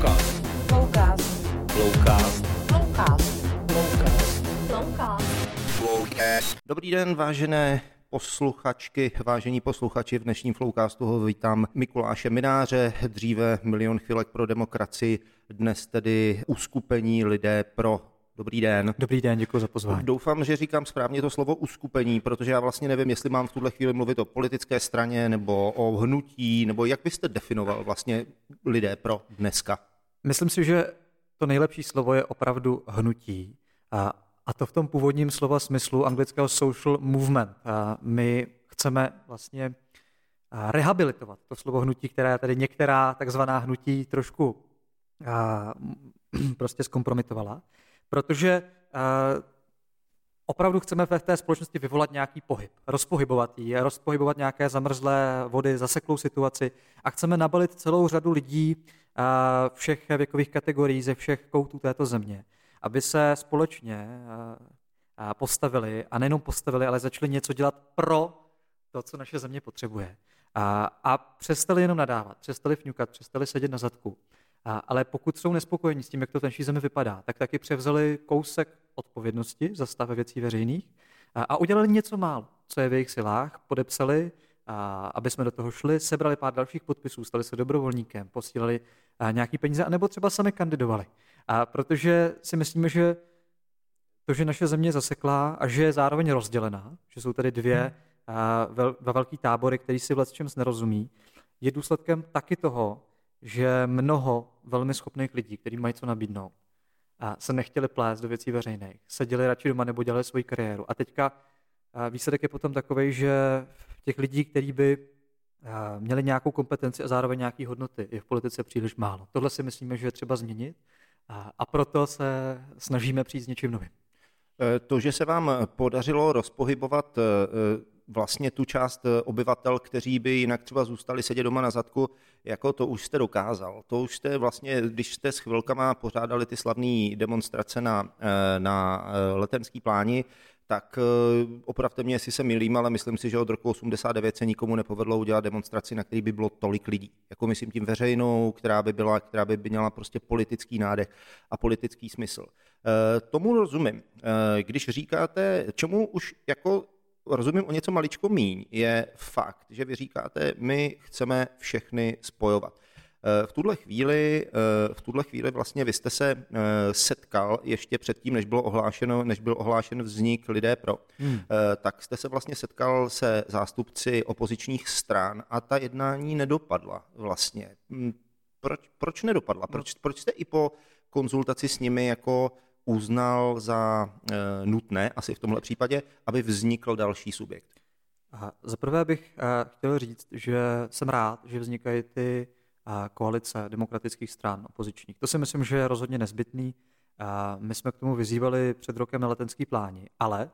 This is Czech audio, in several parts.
Flowcast. Flowcast. Flowcast. Flowcast. Flowcast. Flowcast. Dobrý den, vážené posluchačky, vážení posluchači. V dnešním Flowcastu ho vítám Mikuláše Mináře, dříve Milion chvilek pro demokracii, dnes tedy uskupení lidé pro Dobrý den. Dobrý den, děkuji za pozvání. Doufám, že říkám správně to slovo uskupení, protože já vlastně nevím, jestli mám v tuhle chvíli mluvit o politické straně nebo o hnutí, nebo jak byste definoval vlastně lidé pro dneska? Myslím si, že to nejlepší slovo je opravdu hnutí. A, a to v tom původním slova smyslu anglického social movement. A my chceme vlastně rehabilitovat to slovo hnutí, které tady některá takzvaná hnutí trošku a, prostě zkompromitovala protože uh, opravdu chceme v té společnosti vyvolat nějaký pohyb, rozpohybovat ji, rozpohybovat nějaké zamrzlé vody, zaseklou situaci a chceme nabalit celou řadu lidí uh, všech věkových kategorií ze všech koutů této země, aby se společně uh, postavili a nejenom postavili, ale začali něco dělat pro to, co naše země potřebuje. A, a přestali jenom nadávat, přestali fňukat, přestali sedět na zadku a, ale pokud jsou nespokojení s tím, jak to v naší zemi vypadá, tak taky převzali kousek odpovědnosti za stav věcí veřejných a, a udělali něco málo, co je v jejich silách, podepsali, a, aby jsme do toho šli, sebrali pár dalších podpisů, stali se dobrovolníkem, posílali a, nějaký peníze, anebo třeba sami kandidovali. A protože si myslíme, že to, že naše země je zaseklá a že je zároveň rozdělená, že jsou tady dvě hmm. a, vel, velký tábory, který si vlastně čem nerozumí, je důsledkem taky toho, že mnoho velmi schopných lidí, kteří mají co nabídnout, a se nechtěli plést do věcí veřejných, seděli radši doma nebo dělali svoji kariéru. A teďka výsledek je potom takový, že těch lidí, kteří by měli nějakou kompetenci a zároveň nějaké hodnoty, je v politice příliš málo. Tohle si myslíme, že je třeba změnit a proto se snažíme přijít s něčím novým. E, to, že se vám podařilo rozpohybovat e, vlastně tu část eh, obyvatel, kteří by jinak třeba zůstali sedět doma na zadku, jako to už jste dokázal. To už jste vlastně, když jste s chvilkama pořádali ty slavné demonstrace na, eh, na eh, letenský pláni, tak opravdu mě, jestli se milím, ale myslím si, že od roku 89 se nikomu nepovedlo udělat demonstraci, na který by bylo tolik lidí. Jako myslím tím veřejnou, která by, byla, která by měla prostě politický nádech a politický smysl. Tomu rozumím. Když říkáte, čemu už jako rozumím o něco maličko míň, je fakt, že vy říkáte, my chceme všechny spojovat. Eh, v tuhle chvíli, eh, v tuhle chvíli vlastně vy jste se eh, setkal ještě předtím, než bylo ohlášeno, než byl ohlášen vznik Lidé pro, hmm. tak jste se vlastně setkal se zástupci opozičních stran a ta jednání nedopadla vlastně. Hm, proč, proč nedopadla? Proč, proč jste i po konzultaci s nimi jako uznal za e, nutné, asi v tomhle případě, aby vznikl další subjekt? Za prvé bych e, chtěl říct, že jsem rád, že vznikají ty e, koalice demokratických stran opozičních. To si myslím, že je rozhodně nezbytný. My jsme k tomu vyzývali před rokem na letenský pláni, ale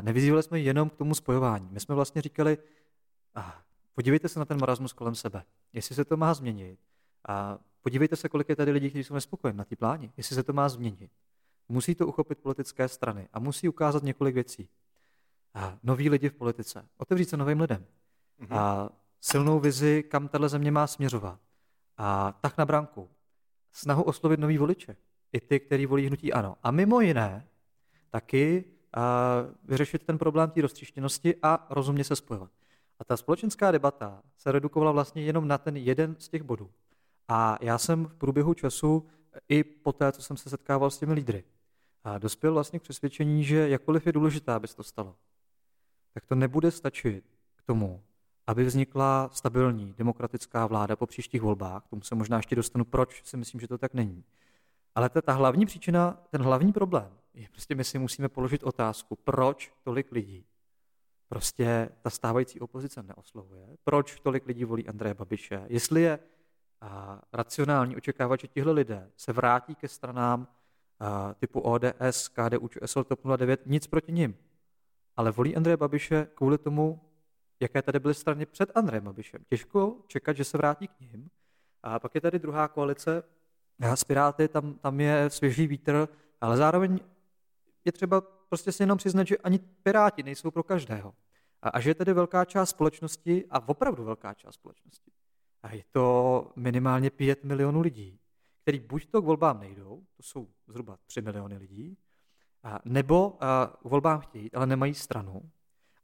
nevyzývali jsme jenom k tomu spojování. My jsme vlastně říkali, podívejte se na ten marasmus kolem sebe, jestli se to má změnit. Podívejte se, kolik je tady lidí, kteří jsou nespokojeni na té pláni, jestli se to má změnit. Musí to uchopit politické strany a musí ukázat několik věcí. A noví lidi v politice, otevřít se novým lidem. Mm-hmm. A silnou vizi, kam tahle země má směřovat. A tak na branku. Snahu oslovit nový voliče. I ty, který volí hnutí ano. A mimo jiné taky a vyřešit ten problém té roztříštěnosti a rozumně se spojovat. A ta společenská debata se redukovala vlastně jenom na ten jeden z těch bodů. A já jsem v průběhu času i po té, co jsem se setkával s těmi lídry, a dospěl vlastně k přesvědčení, že jakkoliv je důležité, aby se to stalo, tak to nebude stačit k tomu, aby vznikla stabilní demokratická vláda po příštích volbách. K tomu se možná ještě dostanu, proč si myslím, že to tak není. Ale ta, ta hlavní příčina, ten hlavní problém je prostě my si musíme položit otázku, proč tolik lidí prostě ta stávající opozice neoslovuje, proč tolik lidí volí Andreje Babiše, jestli je a, racionální očekávat, že tihle lidé se vrátí ke stranám typu ODS, KDU, ČSL, TOP 09, nic proti nim. Ale volí Andreje Babiše kvůli tomu, jaké tady byly strany před Andrejem Babišem. Těžko čekat, že se vrátí k ním. A pak je tady druhá koalice s Piráty, tam, tam je svěží vítr, ale zároveň je třeba prostě si jenom přiznat, že ani Piráti nejsou pro každého. A, a že je tady velká část společnosti, a opravdu velká část společnosti, a je to minimálně pět milionů lidí, který buď to k volbám nejdou, to jsou zhruba 3 miliony lidí, a, nebo a, k volbám chtějí, ale nemají stranu,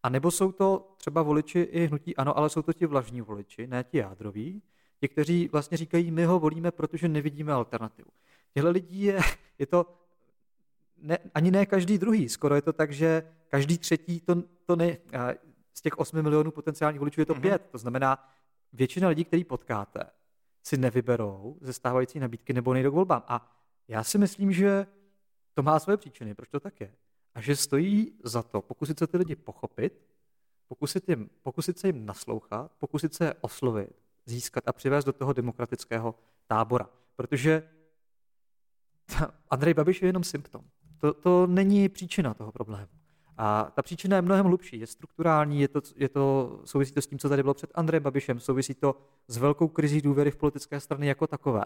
a nebo jsou to třeba voliči i hnutí ano, ale jsou to ti vlažní voliči, ne ti jádroví, ti, kteří vlastně říkají, my ho volíme, protože nevidíme alternativu. Těchto lidí je, je to ne, ani ne každý druhý, skoro je to tak, že každý třetí to, to ne, z těch 8 milionů potenciálních voličů je to mm-hmm. pět. To znamená, většina lidí, který potkáte, si nevyberou ze stávající nabídky nebo nejdou k volbám. A já si myslím, že to má své příčiny, proč to tak je. A že stojí za to pokusit se ty lidi pochopit, pokusit, jim, pokusit se jim naslouchat, pokusit se je oslovit, získat a přivést do toho demokratického tábora. Protože Andrej Babiš je jenom symptom. To, to není příčina toho problému. A ta příčina je mnohem hlubší, je strukturální, je to, je to, souvisí to s tím, co tady bylo před Andrejem Babišem, souvisí to s velkou krizí důvěry v politické strany jako takové.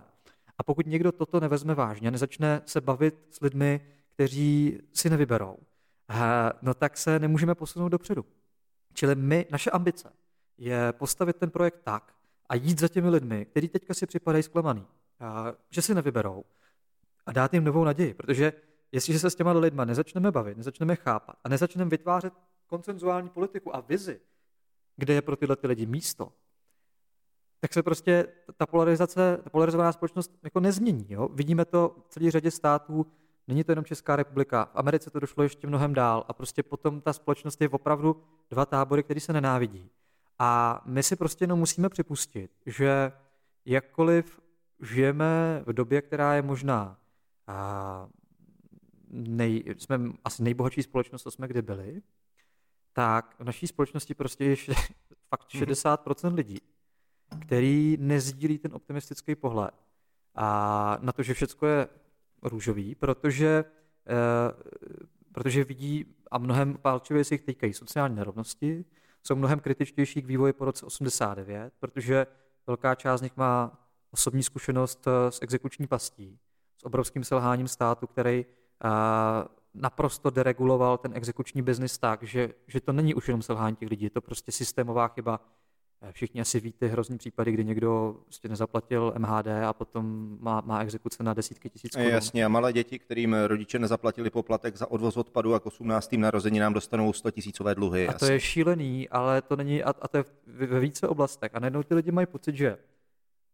A pokud někdo toto nevezme vážně, nezačne se bavit s lidmi, kteří si nevyberou, no tak se nemůžeme posunout dopředu. Čili my, naše ambice je postavit ten projekt tak a jít za těmi lidmi, kteří teďka si připadají zklamaný, že si nevyberou a dát jim novou naději, protože jestliže se s těma lidma nezačneme bavit, nezačneme chápat a nezačneme vytvářet koncenzuální politiku a vizi, kde je pro tyhle ty lidi místo, tak se prostě ta polarizace, ta polarizovaná společnost jako nezmění. Jo? Vidíme to v celé řadě států, není to jenom Česká republika, v Americe to došlo ještě mnohem dál a prostě potom ta společnost je opravdu dva tábory, které se nenávidí. A my si prostě jenom musíme připustit, že jakkoliv žijeme v době, která je možná a nej, jsme asi nejbohatší společnost, co jsme kdy byli, tak v naší společnosti prostě je fakt 60% mhm. lidí, který nezdílí ten optimistický pohled a na to, že všechno je růžový, protože, eh, protože vidí a mnohem pálčivě si jich týkají sociální nerovnosti, jsou mnohem kritičtější k vývoji po roce 89, protože velká část z nich má osobní zkušenost eh, s exekuční pastí, s obrovským selháním státu, který naprosto dereguloval ten exekuční biznis tak, že, že to není už jenom selhání těch lidí, je to prostě systémová chyba. Eh, všichni asi víte hrozný případy, kdy někdo prostě nezaplatil MHD a potom má, má exekuce na desítky tisíc korun. Jasně, a malé děti, kterým rodiče nezaplatili poplatek za odvoz odpadu a k 18. narozeninám dostanou 100 tisícové dluhy. A to je šílený, ale to není, a, a to je ve více oblastech. A najednou ty lidi mají pocit, že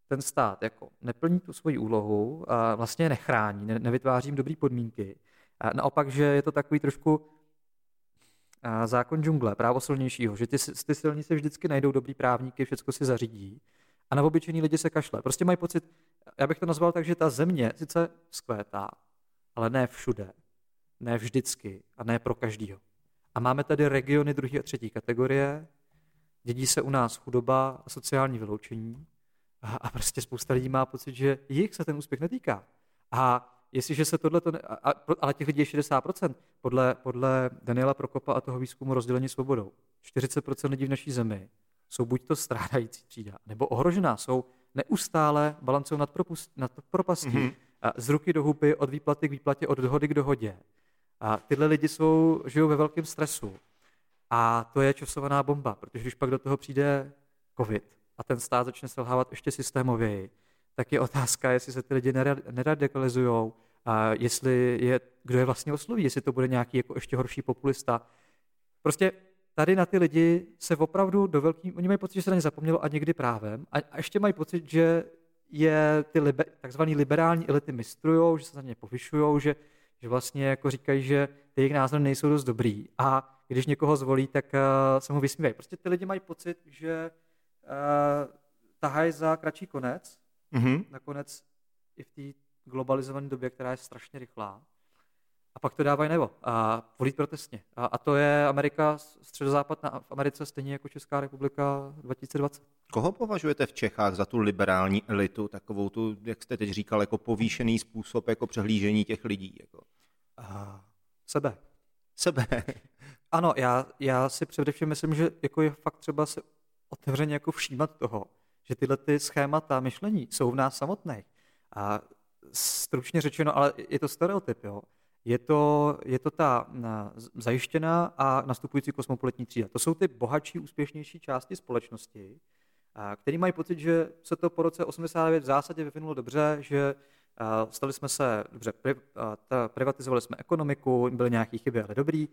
ten stát jako neplní tu svoji úlohu a vlastně nechrání, ne, nevytváří jim dobré podmínky. A naopak, že je to takový trošku zákon džungle, právo silnějšího, že ty, ty silní se vždycky najdou dobrý právníky, všechno si zařídí a na obyčejní lidi se kašle. Prostě mají pocit, já bych to nazval tak, že ta země sice skvétá, ale ne všude, ne vždycky a ne pro každýho. A máme tady regiony druhé a třetí kategorie, dědí se u nás chudoba a sociální vyloučení a, a prostě spousta lidí má pocit, že jich se ten úspěch netýká. A jestliže se tohle, ale těch lidí je 60%, podle, podle Daniela Prokopa a toho výzkumu rozdělení svobodou. 40% lidí v naší zemi jsou buď to strádající třída, nebo ohrožená, jsou neustále balancou nad, propust, nad propastí, mm-hmm. z ruky do huby, od výplaty k výplatě, od dohody k dohodě. A tyhle lidi jsou, žijou ve velkém stresu. A to je časovaná bomba, protože když pak do toho přijde covid a ten stát začne selhávat ještě systémověji, tak je otázka, jestli se ty lidi neradikalizují, a jestli je, kdo je vlastně osloví, jestli to bude nějaký jako ještě horší populista. Prostě tady na ty lidi se opravdu do velký, oni mají pocit, že se na ně zapomnělo a někdy právem a, a ještě mají pocit, že je ty liber, takzvaný liberální elity mistrujou, že se na ně povyšují, že, že vlastně jako říkají, že ty jejich názory nejsou dost dobrý a když někoho zvolí, tak uh, se mu vysmívají. Prostě ty lidi mají pocit, že uh, tahají za kratší konec mm-hmm. nakonec i v té globalizované době, která je strašně rychlá. A pak to dávají nebo a volí protestně. A, a to je Amerika, středozápad na, v Americe stejně jako Česká republika 2020. Koho považujete v Čechách za tu liberální elitu, takovou tu, jak jste teď říkal, jako povýšený způsob jako přehlížení těch lidí? Jako? A, sebe. Sebe. ano, já, já si především myslím, že jako je fakt třeba se otevřeně jako všímat toho, že tyhle ty schémata myšlení jsou v nás samotných. A stručně řečeno, ale je to stereotyp, jo? Je to, je to ta zajištěná a nastupující kosmopolitní třída. To jsou ty bohatší, úspěšnější části společnosti, který mají pocit, že se to po roce 89 v zásadě vyvinulo dobře, že Stali jsme se, dobře, pri, ta, privatizovali jsme ekonomiku, byly nějaké chyby, ale dobrý.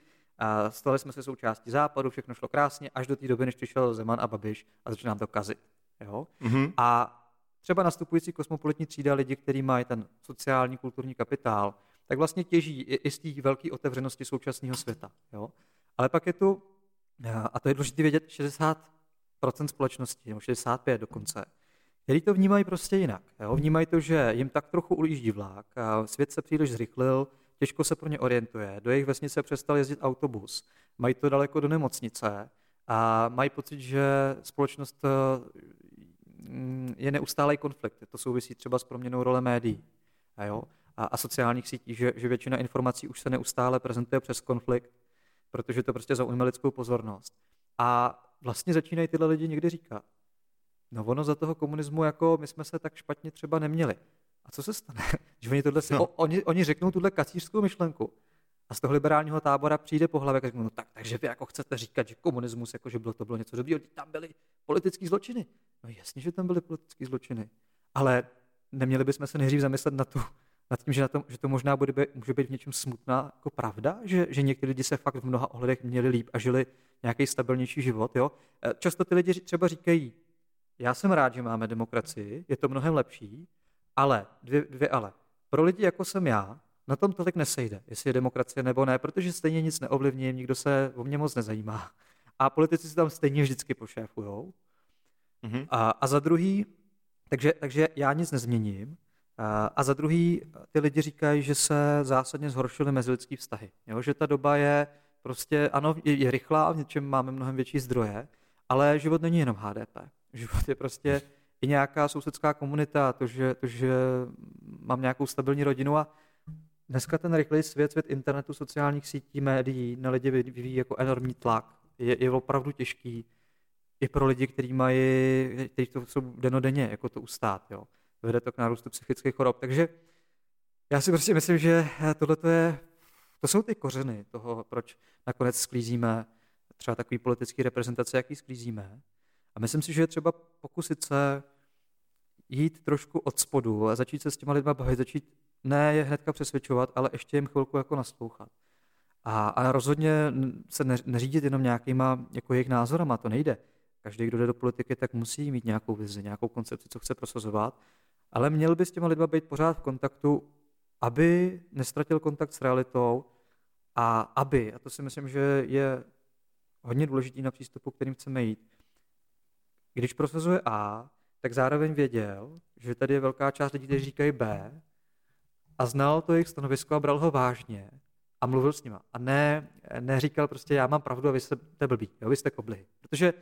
Stali jsme se součástí západu, všechno šlo krásně, až do té doby, než přišel Zeman a Babiš a začali nám to kazit. Jo? Mm-hmm. A třeba nastupující kosmopolitní třída, lidi, kteří mají ten sociální, kulturní kapitál, tak vlastně těží i z té velké otevřenosti současného světa. Jo? Ale pak je tu, a to je důležité vědět, 60% společnosti, nebo 65 dokonce, který to vnímají prostě jinak. Jo? Vnímají to, že jim tak trochu ujíždí vlak, a svět se příliš zrychlil, těžko se pro ně orientuje, do jejich vesnice přestal jezdit autobus, mají to daleko do nemocnice a mají pocit, že společnost mm, je neustálý konflikt. To souvisí třeba s proměnou role médií a, jo? a, a sociálních sítí, že, že většina informací už se neustále prezentuje přes konflikt, protože to prostě zaujme lidskou pozornost. A vlastně začínají tyhle lidi někdy říkat. No ono za toho komunismu, jako my jsme se tak špatně třeba neměli. A co se stane? že oni, tohle si, no. o, oni, oni řeknou tuhle kacířskou myšlenku a z toho liberálního tábora přijde po hlavě a řeknou, no tak, takže vy jako chcete říkat, že komunismus, jako že bylo, to bylo něco dobrého, tam byly politické zločiny. No jasně, že tam byly politické zločiny. Ale neměli bychom se nejdřív zamyslet na tu, nad tím, že, na tom, že to možná bude, může být v něčem smutná jako pravda, že, že někteří lidi se fakt v mnoha ohledech měli líp a žili nějaký stabilnější život. Jo? E, často ty lidi třeba říkají, já jsem rád, že máme demokracii, je to mnohem lepší, ale, dvě, dvě ale. Pro lidi, jako jsem já, na tom tolik nesejde, jestli je demokracie nebo ne, protože stejně nic neovlivní, nikdo se o mě moc nezajímá. A politici si tam stejně vždycky pošéfujou. Mm-hmm. A, a za druhý, takže, takže já nic nezměním, a za druhý, ty lidi říkají, že se zásadně zhoršily mezilidské vztahy. Jo? Že ta doba je prostě, ano, je, je rychlá, v něčem máme mnohem větší zdroje, ale život není jenom HDP. Život je prostě i nějaká sousedská komunita, to že, to, že mám nějakou stabilní rodinu a dneska ten rychlý svět, svět internetu, sociálních sítí, médií na lidi vyvíjí jako enormní tlak. Je, je opravdu těžký i pro lidi, kteří mají, kteří to jsou denodenně, jako to ustát. Jo vede to k nárůstu psychických chorob. Takže já si prostě myslím, že tohle je, to jsou ty kořeny toho, proč nakonec sklízíme třeba takový politický reprezentace, jaký sklízíme. A myslím si, že je třeba pokusit se jít trošku od spodu a začít se s těma lidma bavit, začít ne je hnedka přesvědčovat, ale ještě jim chvilku jako naslouchat. A, a rozhodně se neřídit jenom nějakýma jako jejich názorama, to nejde. Každý, kdo jde do politiky, tak musí mít nějakou vizi, nějakou koncepci, co chce prosazovat ale měl by s těma lidma být pořád v kontaktu, aby nestratil kontakt s realitou a aby, a to si myslím, že je hodně důležitý na přístupu, kterým chceme jít, když prosazuje A, tak zároveň věděl, že tady je velká část lidí, kteří říkají B a znal to jejich stanovisko a bral ho vážně a mluvil s nima. A ne, neříkal prostě, já mám pravdu a vy jste blbí, jo, vy jste kobly. Protože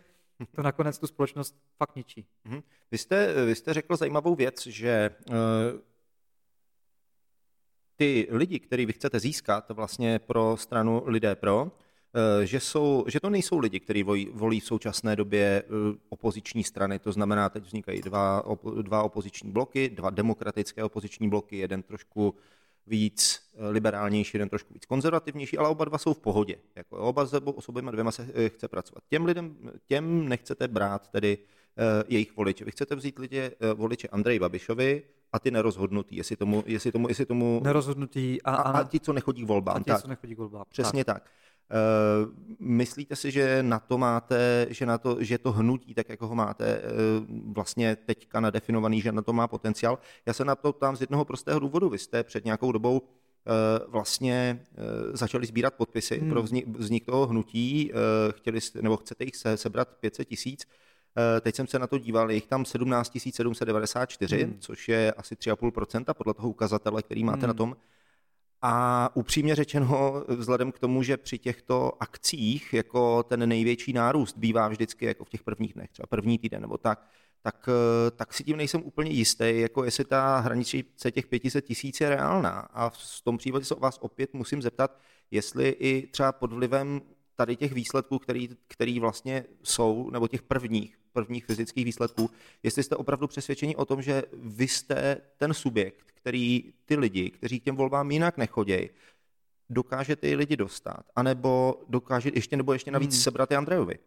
to nakonec tu společnost fakt ničí. Mhm. Vy jste, vy jste řekl zajímavou věc, že uh, ty lidi, který vy chcete získat vlastně pro stranu Lidé pro, že, jsou, že to nejsou lidi, kteří volí, v současné době uh, opoziční strany, to znamená, teď vznikají dva, dva opoziční bloky, dva demokratické opoziční bloky, jeden trošku víc eh, liberálnější, jeden trošku víc konzervativnější, ale oba dva jsou v pohodě. Jako oba s oběma dvěma se eh, chce pracovat. Těm lidem, těm nechcete brát tedy jejich voliče. Vy chcete vzít lidi, voliče Andrej Babišovi a ty nerozhodnutý, jestli tomu, jestli tomu, jestli tomu... Nerozhodnutý a, a, a, ti, co nechodí k volbám. A ti, tak. co nechodí k volbám. Přesně tak. tak. Uh, myslíte si, že na to máte, že, na to, že to hnutí, tak jako ho máte uh, vlastně teďka nadefinovaný, že na to má potenciál? Já se na to tam z jednoho prostého důvodu. Vy jste před nějakou dobou uh, vlastně začali sbírat podpisy hmm. pro vznik, vznik toho hnutí, chtěli, nebo chcete jich se, sebrat 500 tisíc. Teď jsem se na to díval, je jich tam 17 794, hmm. což je asi 3,5% podle toho ukazatele, který máte hmm. na tom a upřímně řečeno, vzhledem k tomu, že při těchto akcích jako ten největší nárůst bývá vždycky jako v těch prvních dnech, třeba první týden nebo tak, tak, tak si tím nejsem úplně jistý, jako jestli ta hranice těch 500 tisíc je reálná. A v tom případě se o vás opět musím zeptat, jestli i třeba pod vlivem tady těch výsledků, který, který vlastně jsou, nebo těch prvních, prvních fyzických výsledků, jestli jste opravdu přesvědčeni o tom, že vy jste ten subjekt, který ty lidi, kteří k těm volbám jinak nechodějí, dokáže ty lidi dostat, anebo dokáže ještě, nebo ještě navíc hmm. sebrat i Andrejovi.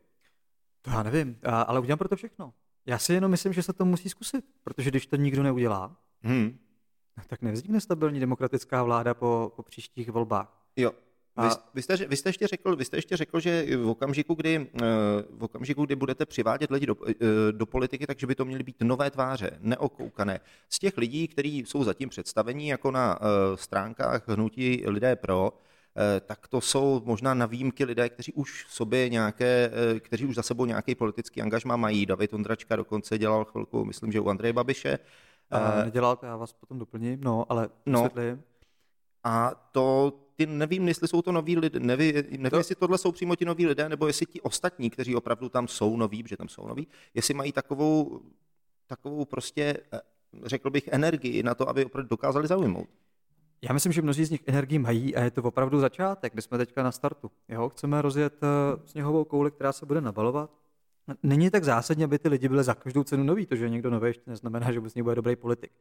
To já nevím, ale udělám pro to všechno. Já si jenom myslím, že se to musí zkusit, protože když to nikdo neudělá, hmm. Tak nevznikne stabilní demokratická vláda po, po příštích volbách. Jo, A- vy, jste, vy, jste ještě řekl, vy jste ještě řekl, že v okamžiku, kdy, eh, v okamžiku, kdy budete přivádět lidi do, eh, do politiky, takže by to měly být nové tváře, neokoukané. Z těch lidí, kteří jsou zatím představení jako na eh, stránkách hnutí Lidé pro, tak to jsou možná na výjimky lidé, kteří už sobě nějaké, kteří už za sebou nějaký politický angažmá mají. David Ondračka dokonce dělal chvilku, myslím, že u Andreje Babiše. A nedělal to, já vás potom doplním, no, ale No. vysvětlím. A to, ty nevím, jestli jsou to noví lidé, nevím, nevím To- jestli tohle jsou přímo ti noví lidé, nebo jestli ti ostatní, kteří opravdu tam jsou noví, protože tam jsou noví, jestli mají takovou, takovou prostě, eh, řekl bych, energii na to, aby opravdu dokázali zaujmout. Já myslím, že mnozí z nich energii mají a je to opravdu začátek. My jsme teďka na startu. Jo? Chceme rozjet eh, sněhovou kouli, která se bude nabalovat. Není tak zásadně, aby ty lidi byli za každou cenu noví. To, že někdo nový, ještě neznamená, že z něj bude dobrý politik.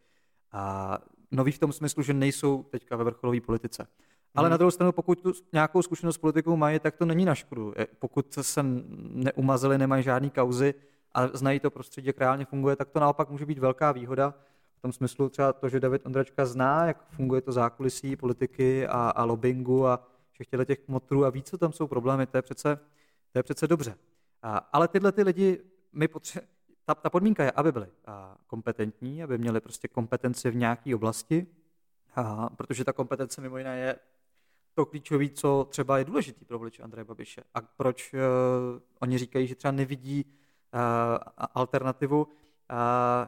A noví v tom smyslu, že nejsou teďka ve vrcholové politice. Ale Hmm. na druhou stranu, pokud tu nějakou zkušenost s politikou mají, tak to není na škodu. Je- Pokud se neumazili, nemají žádný kauzy a znají to prostředí, jak reálně funguje, tak to naopak může být velká výhoda. V tom smyslu třeba to, že David Ondračka zná, jak funguje to zákulisí politiky a, a lobbingu a všech těchto těch motrů a ví, co tam jsou problémy, to je přece, to je přece dobře. A, ale tyhle ty lidi, my potře- ta, ta podmínka je, aby byli a, kompetentní, aby měli prostě kompetenci v nějaké oblasti, a, protože ta kompetence mimo jiné je to klíčové, co třeba je důležitý pro voliče Andreje Babiše. A proč uh, oni říkají, že třeba nevidí uh, alternativu uh,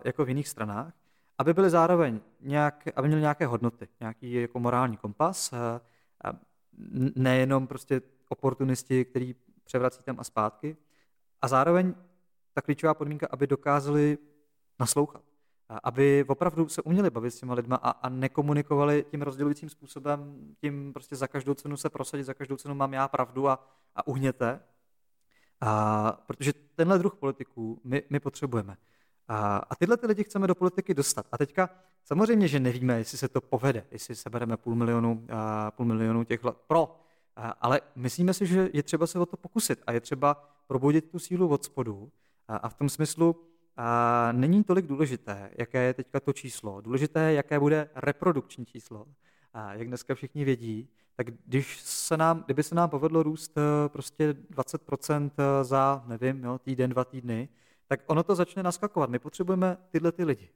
jako v jiných stranách, aby byly zároveň nějak, aby měli nějaké hodnoty, nějaký jako morální kompas, uh, nejenom prostě oportunisti, který převrací tam a zpátky, a zároveň ta klíčová podmínka, aby dokázali naslouchat. Aby opravdu se uměli bavit s těma lidma a, a nekomunikovali tím rozdělujícím způsobem, tím prostě za každou cenu se prosadit, za každou cenu mám já pravdu a, a uhněte. A, protože tenhle druh politiků my, my potřebujeme. A, a tyhle ty lidi chceme do politiky dostat. A teďka samozřejmě, že nevíme, jestli se to povede, jestli sebereme půl milionu, a, půl milionu těch let pro. A, ale myslíme si, že je třeba se o to pokusit a je třeba probudit tu sílu od spodu. A, a v tom smyslu a není tolik důležité, jaké je teďka to číslo. Důležité je, jaké bude reprodukční číslo. A jak dneska všichni vědí, tak když se nám, kdyby se nám povedlo růst eh, prostě 20% za, nevím, jo, týden, dva týdny, tak ono to začne naskakovat. My potřebujeme tyhle ty lidi.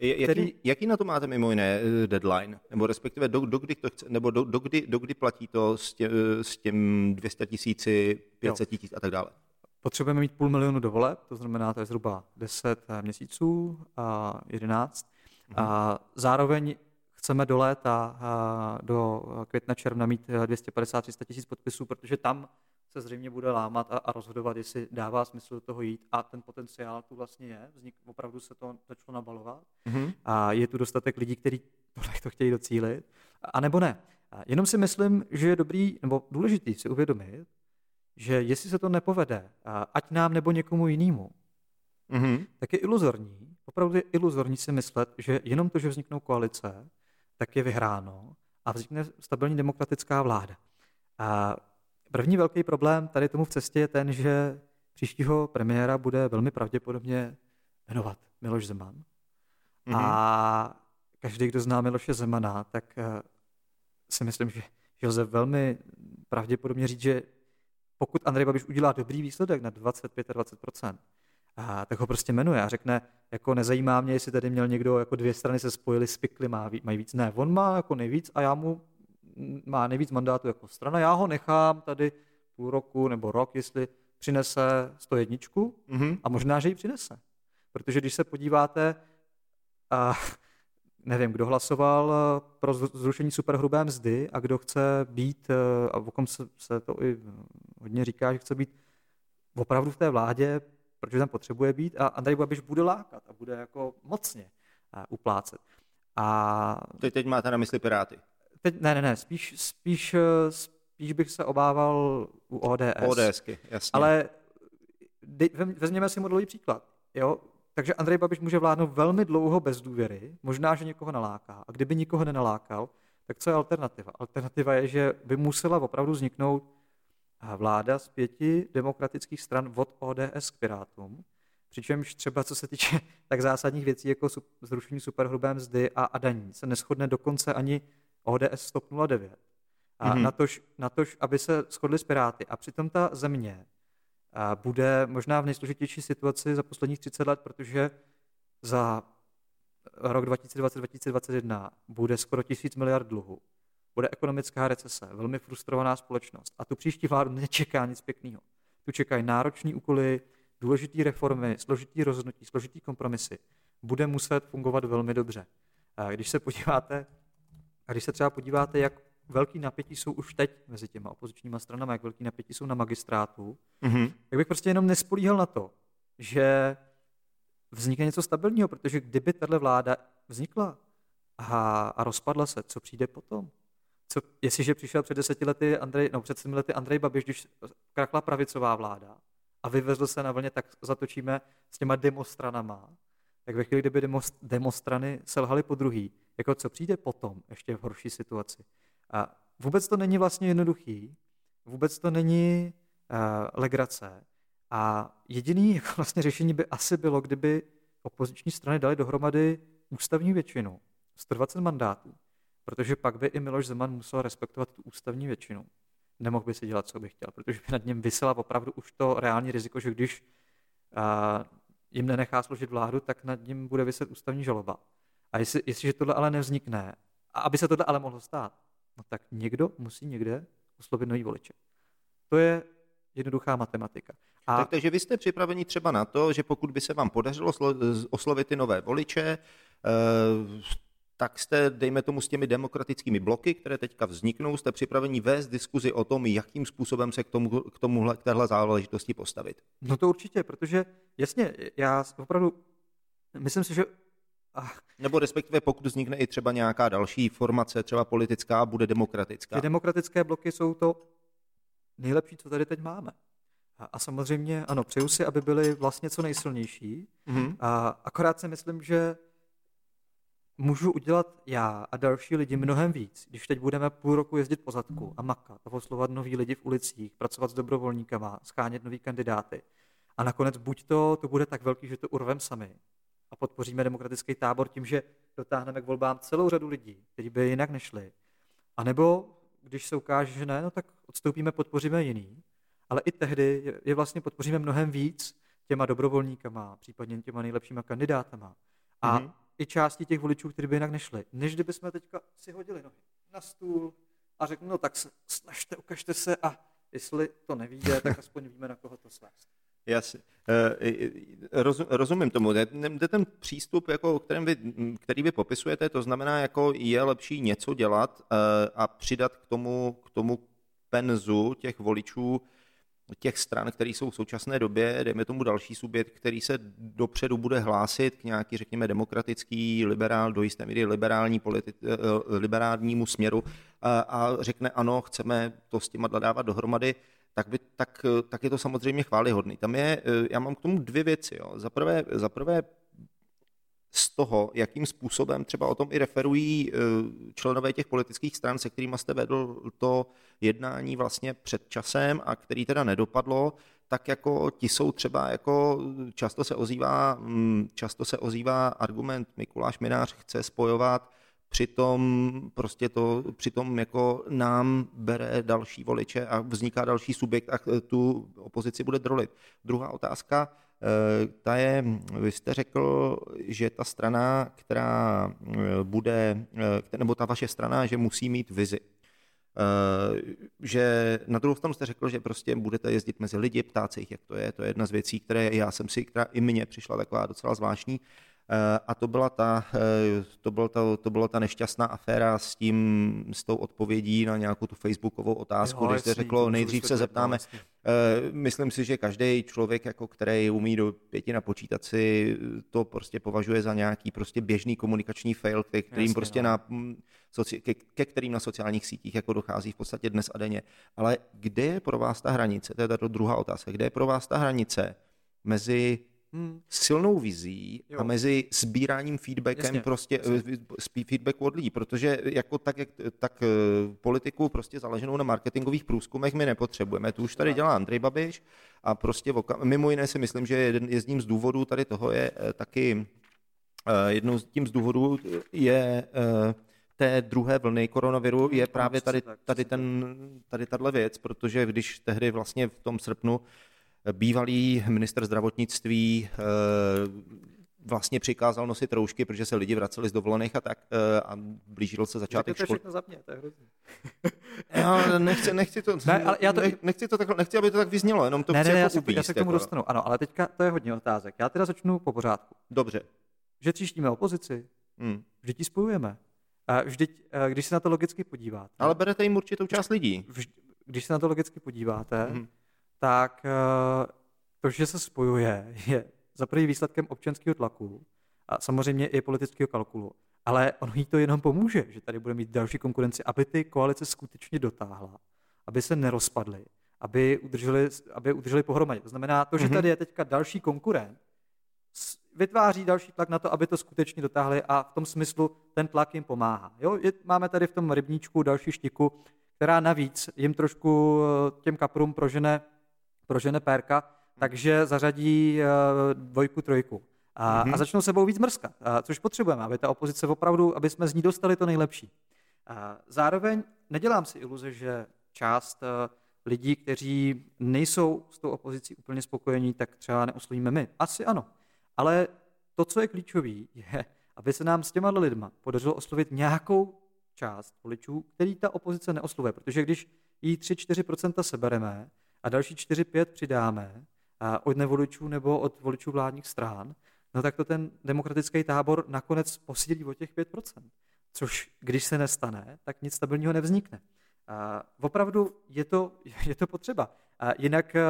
Jaký, Který- jaký na to máte mimo jiné eh, deadline? Nebo respektive do, do kdy to chce, nebo do, do, kdy, do kdy platí to s, tě, s těm 200 tisíci, 500 tisíc a tak dále? Potřebujeme mít půl milionu do voleb, to znamená, to je zhruba 10 měsíců, a 11. A zároveň chceme do léta, a do května, června mít 250-300 tisíc podpisů, protože tam se zřejmě bude lámat a, a rozhodovat, jestli dává smysl do toho jít. A ten potenciál tu vlastně je, vznik, opravdu se to začalo nabalovat. Mhm. A je tu dostatek lidí, kteří tohle to chtějí docílit, a nebo ne. A jenom si myslím, že je dobrý, nebo důležitý si uvědomit, že jestli se to nepovede, ať nám nebo někomu jinému, Mhm. tak je iluzorní, opravdu je iluzorní si myslet, že jenom to, že vzniknou koalice, tak je vyhráno a vznikne stabilní demokratická vláda. A první velký problém tady tomu v cestě je ten, že příštího premiéra bude velmi pravděpodobně jmenovat Miloš Zeman. Mhm. A každý, kdo zná Miloše Zemana, tak eh, si myslím, že, že lze velmi pravděpodobně říct, že pokud Andrej Babiš udělá dobrý výsledek na 25-20%, a tak ho prostě jmenuje a řekne, jako nezajímá mě, jestli tady měl někdo, jako dvě strany se spojily, spikly, má, mají víc. Ne, on má jako nejvíc a já mu mm, má nejvíc mandátů jako strana. Já ho nechám tady půl roku nebo rok, jestli přinese 101 Mhm. a možná, že ji přinese. Protože když se podíváte, a nevím, kdo hlasoval eh, pro zru- zrušení superhrubé mzdy a kdo chce být, eh, a o kom se, se to i hodně říká, že chce být opravdu v té vládě, protože tam potřebuje být a Andrej Babiš bude lákat a bude jako mocně eh, uplácet. A Teď, teď máte na mysli Piráty. teď, ne, ne, ne, spíš, spíš, eh, spíš bych se obával u ODS. ODSky, jasně. Ale dej- vezměme si modelový příklad. Jo? Takže Andrej Babiš může vládnout velmi dlouho bez důvěry, možná, že někoho naláká. A kdyby nikoho nenalákal, tak co je alternativa? Alternativa je, že by musela opravdu vzniknout vláda z pěti demokratických stran od ODS k Pirátům, Přičemž třeba co se týče tak zásadních věcí jako zrušení superhrubé mzdy a, a daní se neschodne dokonce ani ODS stop 09. A mm-hmm. natož, natož, aby se shodli s Piráty. A přitom ta země bude možná v nejsložitější situaci za posledních 30 let, protože za rok 2020-2021 bude skoro tisíc miliard dluhu. Bude ekonomická recese, velmi frustrovaná společnost. A tu příští vládu nečeká nic pěkného. Tu čekají náročné úkoly, důležité reformy, složitý rozhodnutí, složitý kompromisy. Bude muset fungovat velmi dobře. Když se podíváte, a když se třeba podíváte, jak velký napětí jsou už teď mezi těma opozičníma stranami, jak velký napětí jsou na magistrátu, mm-hmm. tak bych prostě jenom nespolíhal na to, že vznikne něco stabilního, protože kdyby tahle vláda vznikla a, a rozpadla se, co přijde potom? Co, jestliže přišel před deseti lety Andrej, no před sedmi lety Andrej Babiš, když krakla pravicová vláda a vyvezl se na vlně, tak zatočíme s těma demostranama, tak ve chvíli, kdyby demostrany selhaly po druhý, jako co přijde potom ještě v horší situaci. A vůbec to není vlastně jednoduchý, vůbec to není uh, legrace. A jediný jako vlastně řešení by asi bylo, kdyby opoziční strany dali dohromady ústavní většinu, 120 mandátů, protože pak by i Miloš Zeman musel respektovat tu ústavní většinu. Nemohl by si dělat, co by chtěl, protože by nad ním vysela opravdu už to reální riziko, že když uh, jim nenechá složit vládu, tak nad ním bude vyset ústavní žaloba. A jestli, jestliže tohle ale nevznikne, a aby se tohle ale mohlo stát, no tak někdo musí někde oslovit nový voliče. To je jednoduchá matematika. A... Tak, takže vy jste připraveni třeba na to, že pokud by se vám podařilo oslovit ty nové voliče, eh, tak jste, dejme tomu, s těmi demokratickými bloky, které teďka vzniknou, jste připraveni vést diskuzi o tom, jakým způsobem se k, tomu, k, tomuhle, k téhle záležitosti postavit. No to určitě, protože jasně, já opravdu myslím si, že Nebo respektive pokud vznikne i třeba nějaká další formace, třeba politická, bude demokratická. Ty demokratické bloky jsou to nejlepší, co tady teď máme. A, a samozřejmě, ano, přeju si, aby byly vlastně co nejsilnější. Mm-hmm. A akorát si myslím, že můžu udělat já a další lidi mnohem víc, když teď budeme půl roku jezdit po zadku a makat a poslovat nový lidi v ulicích, pracovat s dobrovolníkama, schánět nový kandidáty. A nakonec buď to, to bude tak velký, že to urvem sami, a podpoříme demokratický tábor tím, že dotáhneme k volbám celou řadu lidí, kteří by jinak nešli. A nebo když se ukáže, že ne, no tak odstoupíme, podpoříme jiný. Ale i tehdy je vlastně podpoříme mnohem víc těma dobrovolníkama, případně těma nejlepšíma kandidátama. A mm-hmm. i části těch voličů, kteří by jinak nešli. Než kdyby jsme teďka si hodili nohy na stůl a řekli, no tak se, snažte, ukažte se a jestli to nevíde, tak aspoň víme, na koho to svést. Jasně. Eh, rozumím tomu. Jde ten přístup, jako, kterým vy, který vy popisujete, to znamená, jako je lepší něco dělat eh, a přidat k tomu, k tomu penzu těch voličů, těch stran, které jsou v současné době, dejme tomu další subjekt, který se dopředu bude hlásit k nějaký, řekněme, demokratický, liberál, do jisté míry liberální politi- eh, liberálnímu směru a, a řekne ano, chceme to s těma dávat dohromady, tak, by, tak, tak je to samozřejmě chválihodný. Tam je, eh, já mám k tomu dvě věci. Jo. Za, prvé, z toho, jakým způsobem třeba o tom i referují eh, členové těch politických stran, se kterými jste vedl to jednání vlastně před časem a který teda nedopadlo, tak jako ti jsou třeba jako často se ozývá, mm, často se ozývá argument Mikuláš Minář chce spojovat přitom prostě to, přitom jako nám bere další voliče a vzniká další subjekt a tu opozici bude drolit. Druhá otázka, eh, ta je, vy jste řekl, že ta strana, která eh, bude, eh, nebo ta vaše strana, že musí mít vizi. Že na druhou stranu jste řekl, že prostě budete jezdit mezi lidi, ptát se jich, jak to je. To je jedna z věcí, které já jsem si, která i mně přišla taková docela zvláštní. Eh, a to byla ta, eh, to byla ta, to byla ta nešťastná aféra s tím, s tou odpovědí na nějakou tu facebookovou otázku, jo, když jste řeklo, nejdřív se zeptáme, no, myslím si, že každý člověk, jako který umí do pěti napočítat si, to prostě považuje za nějaký prostě běžný komunikační fail, ke kterým jasně, prostě no. na, mm, ke, ke kterým na sociálních sítích jako dochází v podstatě dnes a denně. Ale kde je pro vás ta hranice? To je ta druhá otázka. Kde je pro vás ta hranice mezi Hmm. silnou vizí Jo. a mezi sbíráním feedbackem Jasně, prostě jasně. eh, spí- feedbacku od lidí, protože jako tak, jak, tak eh, politiku prostě založenou na marketingových průzkumech my nepotřebujeme. Tu už tady dělá Andrej Babiš a prostě voka- mimo jiné si myslím, že jeden, jedním z důvodů tady toho je eh, taky jednou z tím z důvodů je té druhé vlny koronaviru je právě tady, tady, ten, tady tahle věc, protože když tehdy vlastně v tom srpnu bývalý minister zdravotnictví eh, vlastně přikázal nosit roušky, protože se lidi vraceli z dovolených a tak eh, a blížil se začátek Řekněte škol. všechno za mě, to je hrozný. Já nechci, nechci to, Ne, ale já to- ne, nechci to takhle, nechci, aby to tak vyznělo, jenom to ne, chci ne, ne, jako já se, já uvíct, se k tomu jako. dostanu. Ano, ale teďka to je hodně otázek. Já teda začnu po pořádku. Dobře. Že tříštíme opozici, Hmm. vždyť ji spojujeme. A vždyť, eh, když se na to logicky podíváte, Ale berete jim určitou část lidí. vždy, když se na to logicky podíváte, Mhm. Tak eh, to, že se spojuje, je za prvý výsledkem občanského tlaku a samozřejmě i politického kalkulu. Ale ono jí to jenom pomůže, že tady bude mít další konkurenci, aby ty koalice skutečně dotáhla, aby se nerozpadly, aby udrželi, aby udrželi pohromadě. To znamená, to, že Mhm. tady je teďka další konkurent, vytváří další tlak na to, aby to skutečně dotáhli a v tom smyslu ten tlak jim pomáhá. Jo? Je, máme tady v tom rybníčku další štiku, která navíc jim trošku eh, těm kaprům prožene, prožene pérka, takže zařadí eh, dvojku, trojku. A, Mhm. a začnou sebou víc mrskat, a, což potřebujeme, aby ta opozice opravdu, aby jsme z ní dostali to nejlepší. A zároveň nedělám si iluze, že část eh, lidí, kteří nejsou s tou opozicí úplně spokojení, tak třeba neoslovíme my. Asi ano. Ale to, co je klíčové, je, aby se nám s těma lidma podařilo oslovit nějakou část voličů, který ta opozice neoslovuje. Protože když jí 3-4% sebereme a další 4-5 přidáme od nevoličů nebo od voličů vládních stran, no tak to ten demokratický tábor nakonec posílí o těch 5%. Což, když se nestane, tak nic stabilního nevznikne. A opravdu je to, je to potřeba. Jinak eh,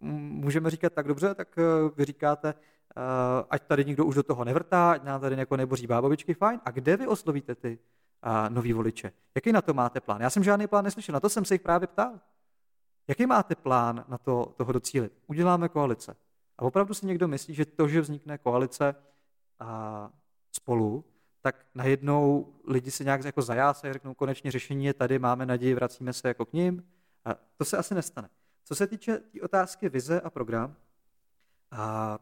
můžeme říkat tak dobře, tak eh, vy říkáte, eh, ať tady nikdo už do toho nevrtá, ať nám tady jako neboří bábovičky, fajn. A kde vy oslovíte ty nový voliče? Jaký na to máte plán? Já jsem žádný plán neslyšel, na to jsem se jich právě ptal. Jaký máte plán na to, toho docílit? Uděláme koalice. A opravdu si někdo myslí, že to, že vznikne koalice a spolu, tak najednou lidi se nějak jako zajásají, řeknou, konečně řešení je tady, máme naději, vracíme se jako k ním. A to se asi nestane. Co se týče tý otázky vize a program, a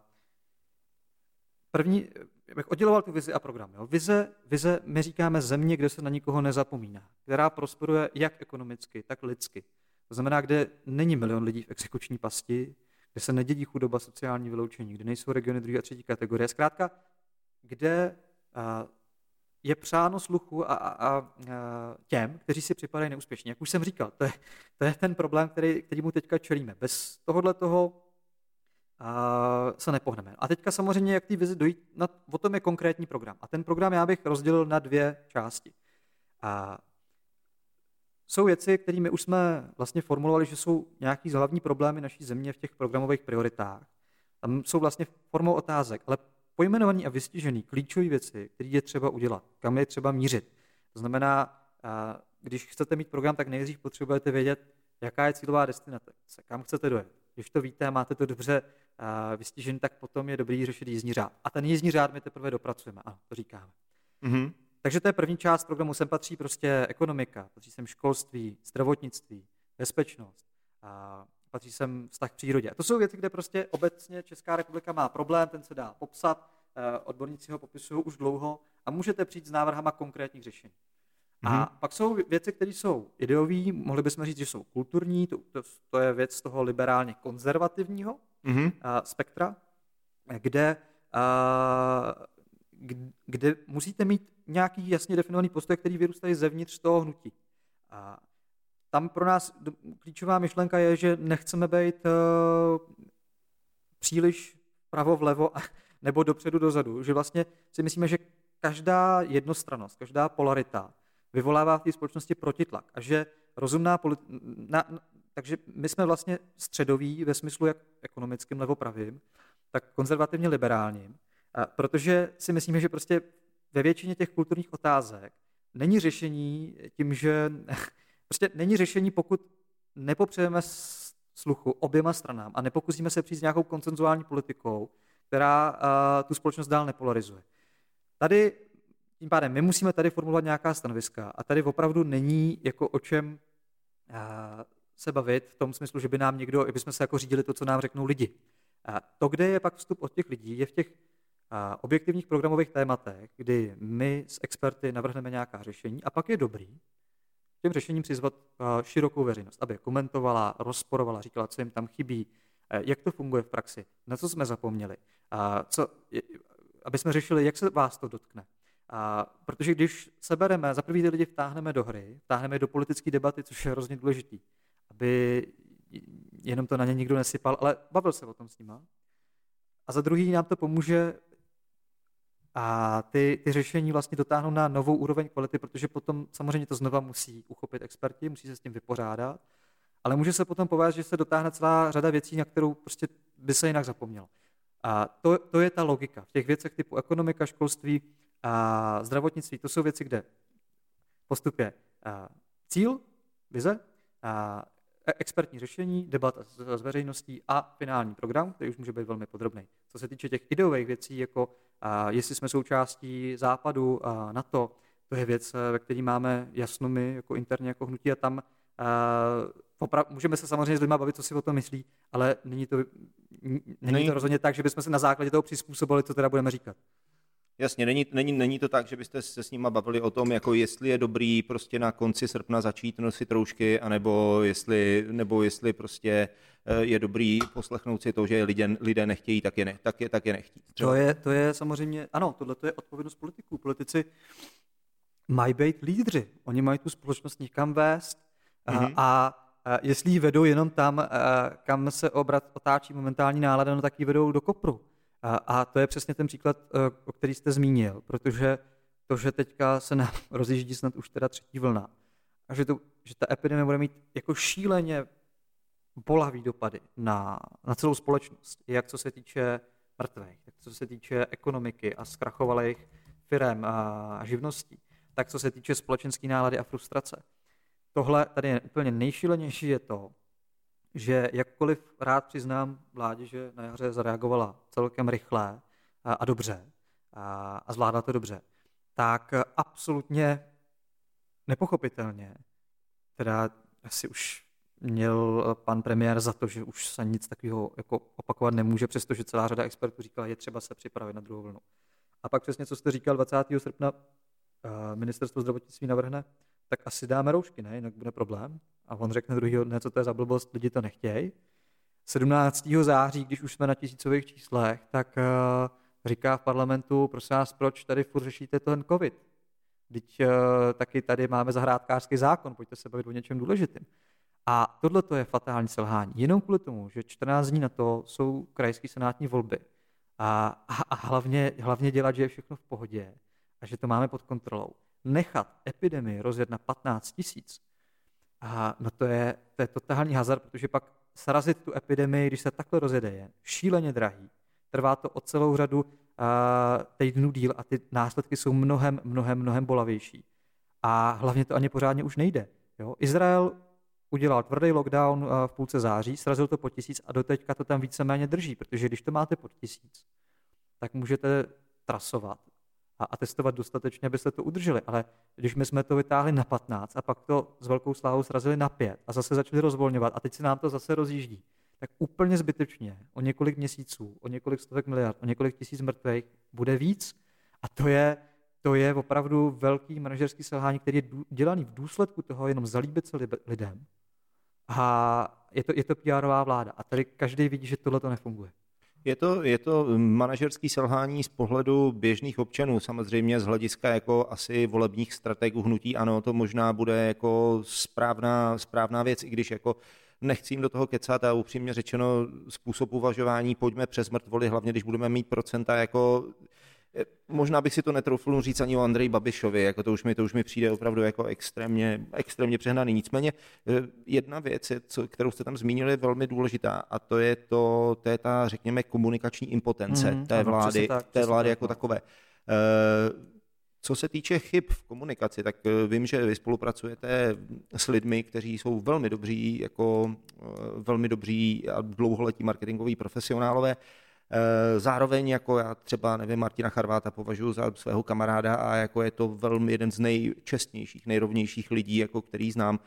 první, bych odděloval tu vizi a program. Jo. Vize, vize, my říkáme země, kde se na nikoho nezapomíná, která prosperuje jak ekonomicky, tak lidsky. To znamená, kde není milion lidí v exekuční pasti, kde se nedědí chudoba, sociální vyloučení, kde nejsou regiony druhé a třetí kategorie. Zkrátka, kde a, je přáno sluchu a, a, a těm, kteří si připadají neúspěšní. Jak už jsem říkal, to je, to je ten problém, který, který mu teďka čelíme. Bez tohohle toho a se nepohneme. A teďka samozřejmě, jak ty vizi dojít, na, o tom je konkrétní program. A ten program já bych rozdělil na dvě části. A jsou věci, kterými už jsme vlastně formulovali, že jsou nějaký hlavní problémy naší země v těch programových prioritách. Tam jsou vlastně formou otázek, ale pojmenovaný a vystižený klíčové věci, které je třeba udělat, kam je třeba mířit. To znamená, když chcete mít program, tak nejdřív potřebujete vědět, jaká je cílová destinace, kam chcete dojet. Když to víte máte to dobře vystižený, tak potom je dobrý řešit jízdní řád. A ten jízdní řád my teprve dopracujeme, ano, to říkáme. Mm-hmm. Takže to je první část programu. Sem patří prostě ekonomika, patří sem školství, zdravotnictví, bezpečnost, a patří sem vztah k přírodě. A to jsou věci, kde prostě obecně Česká republika má problém, ten se dá popsat, odborníci ho popisují už dlouho a můžete přijít s návrhama konkrétních řešení. A mm-hmm. pak jsou věci, které jsou ideové, mohli bychom říct, že jsou kulturní, to, to, to je věc toho liberálně konzervativního mm-hmm. spektra, kde, a, kde musíte mít nějaký jasně definovaný postoj, který vyrůstají zevnitř toho hnutí. A tam pro nás klíčová myšlenka je, že nechceme být uh, příliš pravo vlevo nebo dopředu dozadu, že vlastně si myslíme, že každá jednostranost, každá polarita vyvolává v té společnosti protitlak a že rozumná politi- na, na, takže my jsme vlastně středoví ve smyslu jak ekonomickým levopravým, tak konzervativně liberálním, protože si myslíme, že prostě ve většině těch kulturních otázek není řešení tím, že prostě není řešení, pokud nepopřejeme sluchu oběma stranám a nepokusíme se přijít s nějakou koncenzuální politikou, která uh, tu společnost dál nepolarizuje. Tady tím pádem my musíme tady formulovat nějaká stanoviska a tady opravdu není jako o čem uh, se bavit v tom smyslu, že by nám někdo, aby jsme se jako řídili to, co nám řeknou lidi. A to, kde je pak vstup od těch lidí, je v těch objektivních programových tématech, kdy my s experty navrhneme nějaká řešení a pak je dobrý těm řešením přizvat a, širokou veřejnost, aby komentovala, rozporovala, říkala, co jim tam chybí, a, jak to funguje v praxi, na co jsme zapomněli, co, aby jsme řešili, jak se vás to dotkne. A, protože když sebereme, za prvý ty lidi vtáhneme do hry, vtáhneme do politické debaty, což je hrozně důležitý, aby jenom to na ně nikdo nesypal, ale bavil se o tom s nima. A za druhý nám to pomůže a ty, ty řešení vlastně dotáhnou na novou úroveň kvality, protože potom samozřejmě to znova musí uchopit experti, musí se s tím vypořádat, ale může se potom povědět, že se dotáhne celá řada věcí, na kterou prostě by se jinak zapomněl. A to, to je ta logika. V těch věcech typu ekonomika, školství a zdravotnictví, to jsou věci, kde postup je cíl, vize, a E, expertní řešení, debata s veřejností a finální program, který už může být velmi podrobný. Co se týče těch ideových věcí, jako a, jestli jsme součástí západu a NATO, to je věc, e, ve které máme jasno my jako interně jako hnutí a tam a, opra- můžeme se samozřejmě s lidmi bavit, co si o tom myslí, ale není to, není to rozhodně tak, že bychom se na základě toho přizpůsobili, co teda budeme říkat. Jasně, není, není, není to tak, že byste se s nima bavili o tom, jako jestli je dobrý prostě na konci srpna začít nosit roušky, anebo jestli, nebo jestli prostě eh, je dobrý poslechnout si to, že lidé, lidé nechtějí, tak je, ne, tak je, tak je nechtít. To je, to je samozřejmě, ano, tohle je odpovědnost politiků. Politici mají být lídři, oni mají tu společnost někam vést mm-hmm. a, a jestli ji vedou jenom tam, a, kam se obrat otáčí momentální nálada, no tak ji vedou do kopru. A, a to je přesně ten příklad, eh, o který jste zmínil, protože to, že teďka se nám rozjíždí snad už teda třetí vlna a že, to, že ta epidemie bude mít jako šíleně bolavý dopady na, na celou společnost, jak co se týče mrtvých, tak co se týče ekonomiky a zkrachovalých firm a, a živností, tak co se týče společenské nálady a frustrace. Tohle tady je úplně nejšílenější je to, že jakkoliv rád přiznám vládě, že na jaře zareagovala celkem rychle a, dobře a, a zvládla to dobře, tak absolutně nepochopitelně, teda asi už měl pan premiér za to, že už se nic takového jako opakovat nemůže, přestože celá řada expertů říkala, je třeba se připravit na druhou vlnu. A pak přesně, co jste říkal, 20. srpna eh, ministerstvo zdravotnictví navrhne, tak asi dáme roušky, ne? Jinak bude problém. A on řekne druhý dne, co to je za blbost, lidi to nechtějí. 17. září, když už jsme na tisícových číslech, tak uh, říká v parlamentu, prosím vás, proč tady furt řešíte ten covid? Teď uh, taky tady máme zahrádkářský zákon, pojďte se bavit o něčem důležitým. A tohle to je fatální selhání. Jenom kvůli tomu, že 14 dní na to jsou krajské senátní volby. A, a, a hlavně, hlavně dělat, že je všechno v pohodě a že to máme pod kontrolou. Nechat epidemii rozjet na 15 tisíc, a no to je, to je totální hazard, protože pak srazit tu epidemii, když se takhle rozjede, je šíleně drahý. Trvá to o celou řadu týdnů díl a ty následky jsou mnohem, mnohem, mnohem bolavější. A hlavně to ani pořádně už nejde. Jo? Izrael udělal tvrdý lockdown v půlce září, srazil to pod tisíc a doteďka to tam víceméně drží, protože když to máte pod tisíc, tak můžete trasovat a, a testovat dostatečně, abyste to udrželi. Ale když my jsme to vytáhli na 15 a pak to s velkou slávou srazili na 5 a zase začali rozvolňovat a teď se nám to zase rozjíždí, tak úplně zbytečně o několik měsíců, o několik stovek miliard, o několik tisíc mrtvých bude víc. A to je, to je opravdu velký manažerský selhání, který je dělaný v důsledku toho jenom zalíbit se lidem. A je to, je to PRová vláda. A tady každý vidí, že tohle to nefunguje. Je to, je to manažerský selhání z pohledu běžných občanů, samozřejmě z hlediska jako asi volebních strategů hnutí, ano, to možná bude jako správná, správná věc, i když jako nechci jim do toho kecat a upřímně řečeno způsob uvažování, pojďme přes mrtvoli, hlavně když budeme mít procenta jako Možná bych si to netroufl říct ani o Andreji Babišovi, jako to už mi, to už mi přijde opravdu jako extrémně, extrémně přehnaný. Nicméně eh, jedna věc, je, co, kterou jste tam zmínili, je velmi důležitá a to je, to, to je ta, řekněme, komunikační impotence mm, té vlády, tak, té vlády jako tak, no. takové. Uh, Co se týče chyb v komunikaci, tak eh, vím, že vy spolupracujete s lidmi, kteří jsou velmi dobří, jako velmi dobří a dlouholetí marketingoví profesionálové. Zároveň jako já třeba, nevím, Martina Charváta považuji za svého kamaráda a jako je to velmi jeden z nejčestnějších, nejrovnějších lidí, jako který znám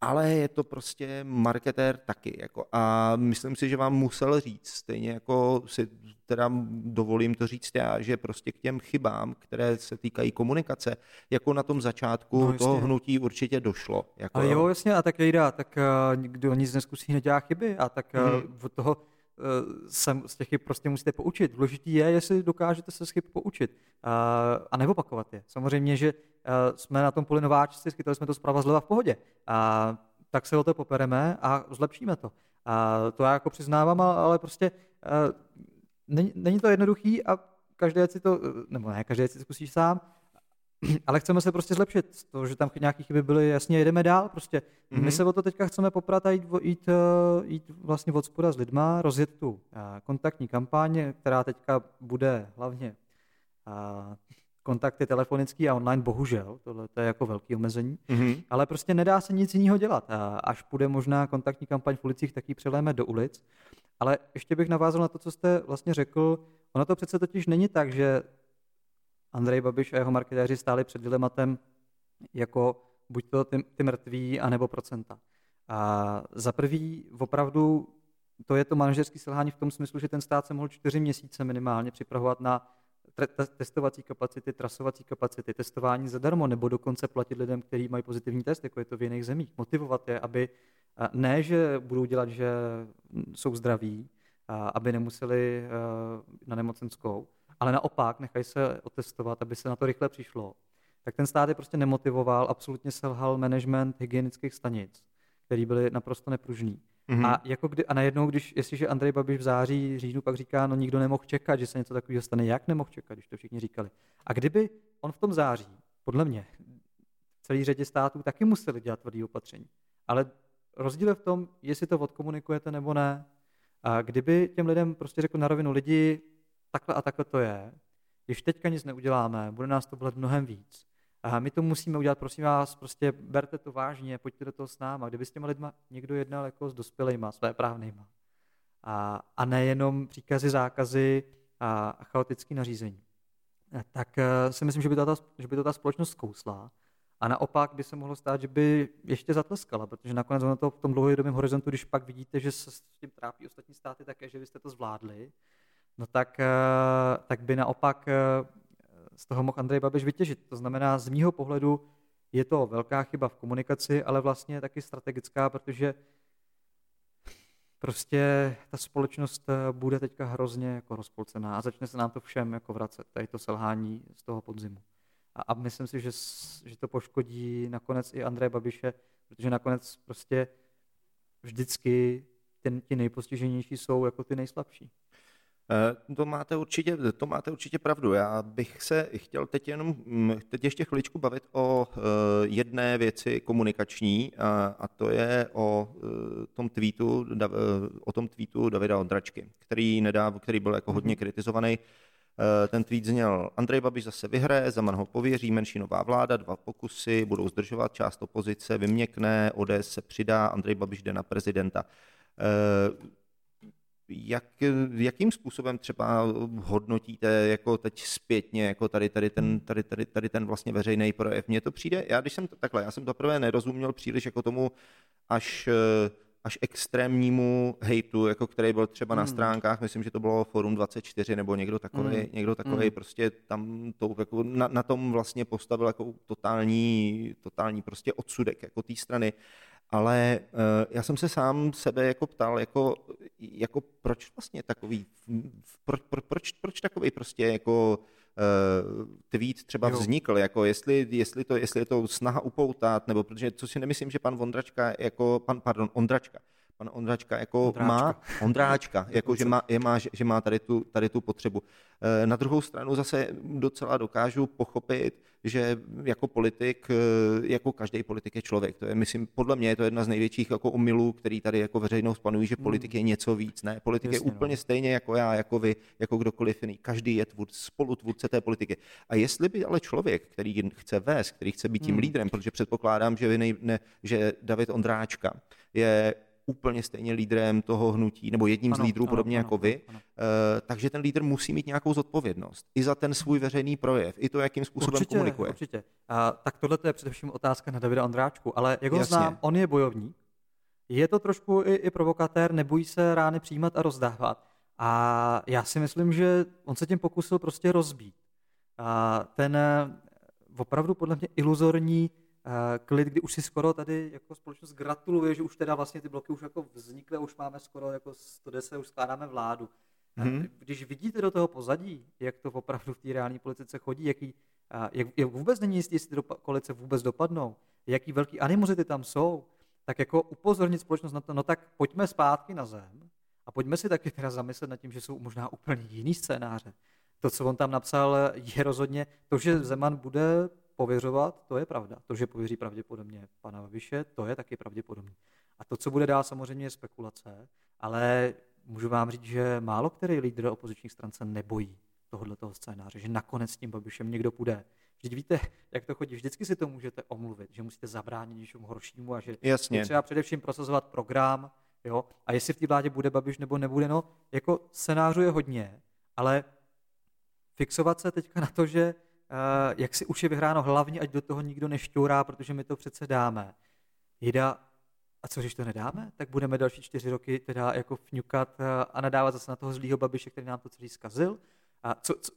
ale je to prostě marketér taky. Jako, a myslím si, že vám musel říct, stejně jako si teda dovolím to říct já, že prostě k těm chybám, které se týkají komunikace, jako na tom začátku no, toho hnutí určitě došlo. Jako, ale jo, jasně, a tak jde, tak uh, kdo nic neskusí, nedělá chyby a tak uh, hmm. od toho Eh, se z těch chyb prostě musíte poučit. Důležitý je, jestli dokážete se z chyb poučit eh, a neopakovat je. Samozřejmě, že eh, jsme na tom poli nováčci, schytali jsme to zprava zleva v pohodě. A tak se o to popereme a zlepšíme to. A to já jako přiznávám, ale prostě není, není to jednoduchý a každý si to, nebo ne, každý si zkusí sám, ale chceme se prostě zlepšit. To, že tam nějaké chyby byly, jasně, jedeme dál. Prostě mm-hmm. my se o to teďka chceme poprat a jít, jít, eh, jít vlastně od spoda s lidma, rozjet tu eh, kontaktní kampaň, která teďka bude hlavně eh, kontakty telefonický a online, bohužel, tohle to je jako velký omezení, mm-hmm. ale prostě nedá se nic jiného dělat. Až půjde možná kontaktní kampaň v ulicích, tak ji přeléme do ulic. Ale ještě bych navázal na to, co jste vlastně řekl. Ono to přece totiž není tak, že Andrej Babiš a jeho marketéři stáli před dilematem jako buď to ty, ty mrtví, anebo procenta. A za prvý opravdu to je to manažerské selhání v tom smyslu, že ten stát se mohl čtyři měsíce minimálně připravovat na testovací kapacity, trasovací kapacity, testování zadarmo, nebo dokonce platit lidem, kteří mají pozitivní test, jako je to v jiných zemích. Motivovat je, aby ne, že budou dělat, že jsou zdraví, aby nemuseli na nemocenskou, ale naopak nechají se otestovat, aby se na to rychle přišlo, tak ten stát je prostě nemotivoval, absolutně selhal management hygienických stanic, který byly naprosto nepružný. Mm-hmm. A, jako kdy, a najednou, když, jestliže Andrej Babiš v září, říjnu pak říká, no nikdo nemohl čekat, že se něco takového stane, jak nemohl čekat, když to všichni říkali. A kdyby on v tom září, podle mě, v celé řadě států taky museli dělat tvrdý opatření. Ale rozdíl je v tom, jestli to odkomunikujete nebo ne. A kdyby těm lidem prostě řekl na rovinu lidi, takhle a takhle to je. Když teďka nic neuděláme, bude nás to bolet mnohem víc. A my to musíme udělat, prosím vás, prostě berte to vážně, pojďte do toho s náma. Kdyby s těma lidma někdo jednal jako s dospělejma, své právnýma. A, a nejenom příkazy, zákazy a, a chaotické nařízení. Tak eh, si myslím, že by, to ta, že by to ta společnost zkousla. A naopak by se mohlo stát, že by ještě zatleskala, protože nakonec ono to v tom dlouhodobém horizontu, když pak vidíte, že se s tím trápí ostatní státy také, že vy jste to zvládli, no tak, eh, tak by naopak eh, z toho mohl Andrej Babiš vytěžit. To znamená, z mýho pohledu je to velká chyba v komunikaci, ale vlastně taky strategická, protože prostě ta společnost eh, bude teďka hrozně jako rozpolcená a začne se nám to všem jako vracet, tady to selhání z toho podzimu. A, a myslím si, že, že to poškodí nakonec i Andreje Babiše, protože nakonec prostě vždycky ten, ti nejpostiženější jsou jako ty nejslabší. Eh, to máte, určitě, to máte určitě pravdu. Já bych se chtěl teď jenom mm, teď ještě chviličku bavit o eh, jedné věci komunikační a to je o eh, tom tweetu, o tom tweetu Davida Ondračky, který, nedáv, který byl jako hodně mhm. kritizovaný. Ten tweet zněl, Andrej Babiš zase vyhraje, Zeman ho pověří, menšinová vláda, dva pokusy, budou zdržovat část opozice, vyměkne, ODS se přidá, Andrej Babiš jde na prezidenta jak, jakým způsobem třeba hodnotíte jako teď zpětně, jako tady, tady, ten, tady, tady, tady ten vlastně veřejný projev? Mně to přijde, já když jsem to takhle, já jsem to prvé nerozuměl příliš jako tomu až, až extrémnímu hejtu, jako který byl třeba hmm. na stránkách, myslím, že to bylo Forum 24 nebo někdo takový, hmm. někdo takový hmm. prostě tam to, jako na, na, tom vlastně postavil jako totální, totální prostě odsudek jako té strany ale uh, já jsem se sám sebe jako ptal, jako, jako proč vlastně takový, proč, pro, proč, proč takový prostě jako uh, tweet třeba jo. vznikl, jako jestli, jestli, to, jestli je to snaha upoutat, nebo protože co si nemyslím, že pan Vondračka, jako pan, pardon, Ondračka, pan Ondráčka jako Ondráčka. má, Ondráčka, jako že má, je má, že, má tady, tu, tady tu potřebu. Eh, Na druhou stranu zase docela dokážu pochopit, že jako politik, eh, jako každý politik je člověk. To je, myslím, podle mě je to jedna z největších jako omylů, který tady jako veřejnost panují, že politik je něco víc. Ne, politik Jasně, je no. úplně stejně jako já, jako vy, jako kdokoliv jiný. Každý je tvůr, spolutvůrce té politiky. A jestli by ale člověk, který chce vést, který chce být tím Hmm. lídrem, protože předpokládám, že, vy nej, ne, že David Ondráčka je úplně stejně lídrem toho hnutí, nebo jedním z Ano, lídrů, ano, podobně ano, jako vy, ano. Eh, takže ten lídr musí mít nějakou zodpovědnost. I za ten svůj veřejný projev, i to, jakým způsobem určitě, komunikuje. Určitě. A, tak tohle je především otázka na Davida Ondráčku, ale jak ho Jasně. znám, on je bojovník, je to trošku i, i provokatér, nebojí se rány přijímat a rozdávat. A já si myslím, že on se tím pokusil prostě rozbít. A ten eh, opravdu podle mě iluzorní klid, kdy už si skoro tady jako společnost gratuluje, že už teda vlastně ty bloky už jako vznikly, už máme skoro jako 110, už skládáme vládu. Hmm. Když vidíte do toho pozadí, jak to opravdu v té reální politice chodí, jaký, a jak, jak vůbec není jistý, jestli ty dopa- koalice vůbec dopadnou, jaký velký animozity tam jsou, tak jako upozornit společnost na to, no tak pojďme zpátky na zem a pojďme si taky teda zamyslet nad tím, že jsou možná úplně jiný scénáře. To, co on tam napsal, je rozhodně, to, že Zeman bude pověřovat, to je pravda. To, že pověří pravděpodobně pana Babiše, to je taky pravděpodobně. A to, co bude dál, samozřejmě je spekulace, ale můžu vám říct, že málo který lídr opozičních stran se nebojí tohohle toho scénáře, že nakonec s tím Babišem někdo půjde. Vždyť víte, jak to chodí, vždycky si to můžete omluvit, že musíte zabránit něčemu horšímu a že Jasně. je třeba především prosazovat program, jo, a jestli v té vládě bude Babiš nebo nebude, no, jako scénářů je hodně, ale fixovat se teďka na to, že jak si už je vyhráno hlavně, ať do toho nikdo nešťourá, protože my to přece dáme. Jida, a co když to nedáme? Tak budeme další čtyři roky teda jako fňukat uh, a nadávat zase na toho zlýho Babiše, který nám to celý zkazil. A co, co,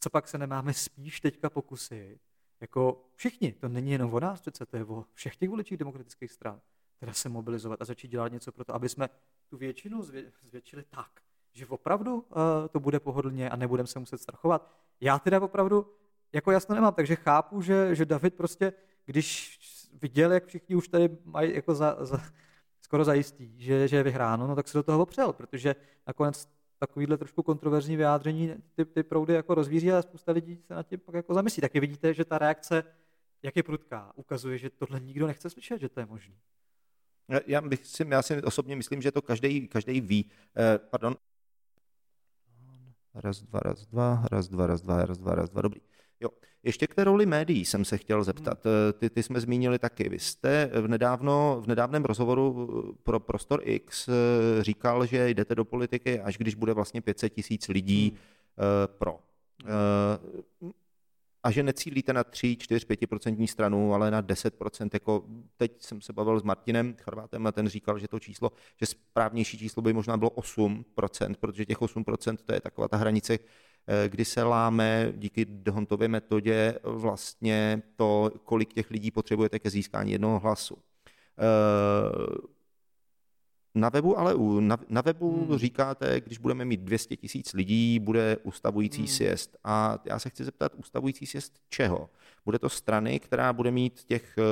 co pak se nemáme spíš teďka pokusit? Jako všichni, to není jenom o nás přece, to je o všech těch voličích demokratických stran. Teda se mobilizovat a začít dělat něco pro to, aby jsme tu většinu zvě- zvětšili tak, že opravdu uh, to bude pohodlně a nebudeme se muset strachovat. Já teda opravdu jako jasno nemám, takže chápu, že, že David prostě, když viděl, jak všichni už tady mají jako za, za, skoro zajistí, že, že je vyhráno, no tak se do toho opřel, protože nakonec takovýhle trošku kontroverzní vyjádření ty, ty proudy jako rozvíří a spousta lidí se na tím pak jako zamyslí. Taky vidíte, že ta reakce, jak je prudká, ukazuje, že tohle nikdo nechce slyšet, že to je možné. Já- bych si, já si osobně myslím, že to každý, každý ví. Eh, pardon. Raz, dva, raz, dva, raz, dva, raz, dva, raz, dva, raz, dva, dobrý. Jo. Ještě k té roli médií jsem se chtěl zeptat. Eh, Ty, ty jsme zmínili taky. Vy jste v, nedávno, v nedávném rozhovoru eh, pro Prostor X eh, říkal, že jdete do politiky, až když bude vlastně 500 tisíc lidí eh, pro. A že necílíte na 3, 4, 5% stranu, ale na 10%. Jako teď jsem se bavil s Martinem Charvátem a ten říkal, že to číslo, že správnější číslo by možná bylo 8%, protože těch 8% to je taková ta hranice, kdy se láme díky Dhontově metodě vlastně to, kolik těch lidí potřebujete ke získání jednoho hlasu. Eh, Na webu, ale u, na, na webu Hmm. říkáte, když budeme mít 200 tisíc lidí, bude ustavující hmm. sjezd. A já se chci zeptat, ustavující sjezd čeho? Bude to strany, která bude mít těch, eh,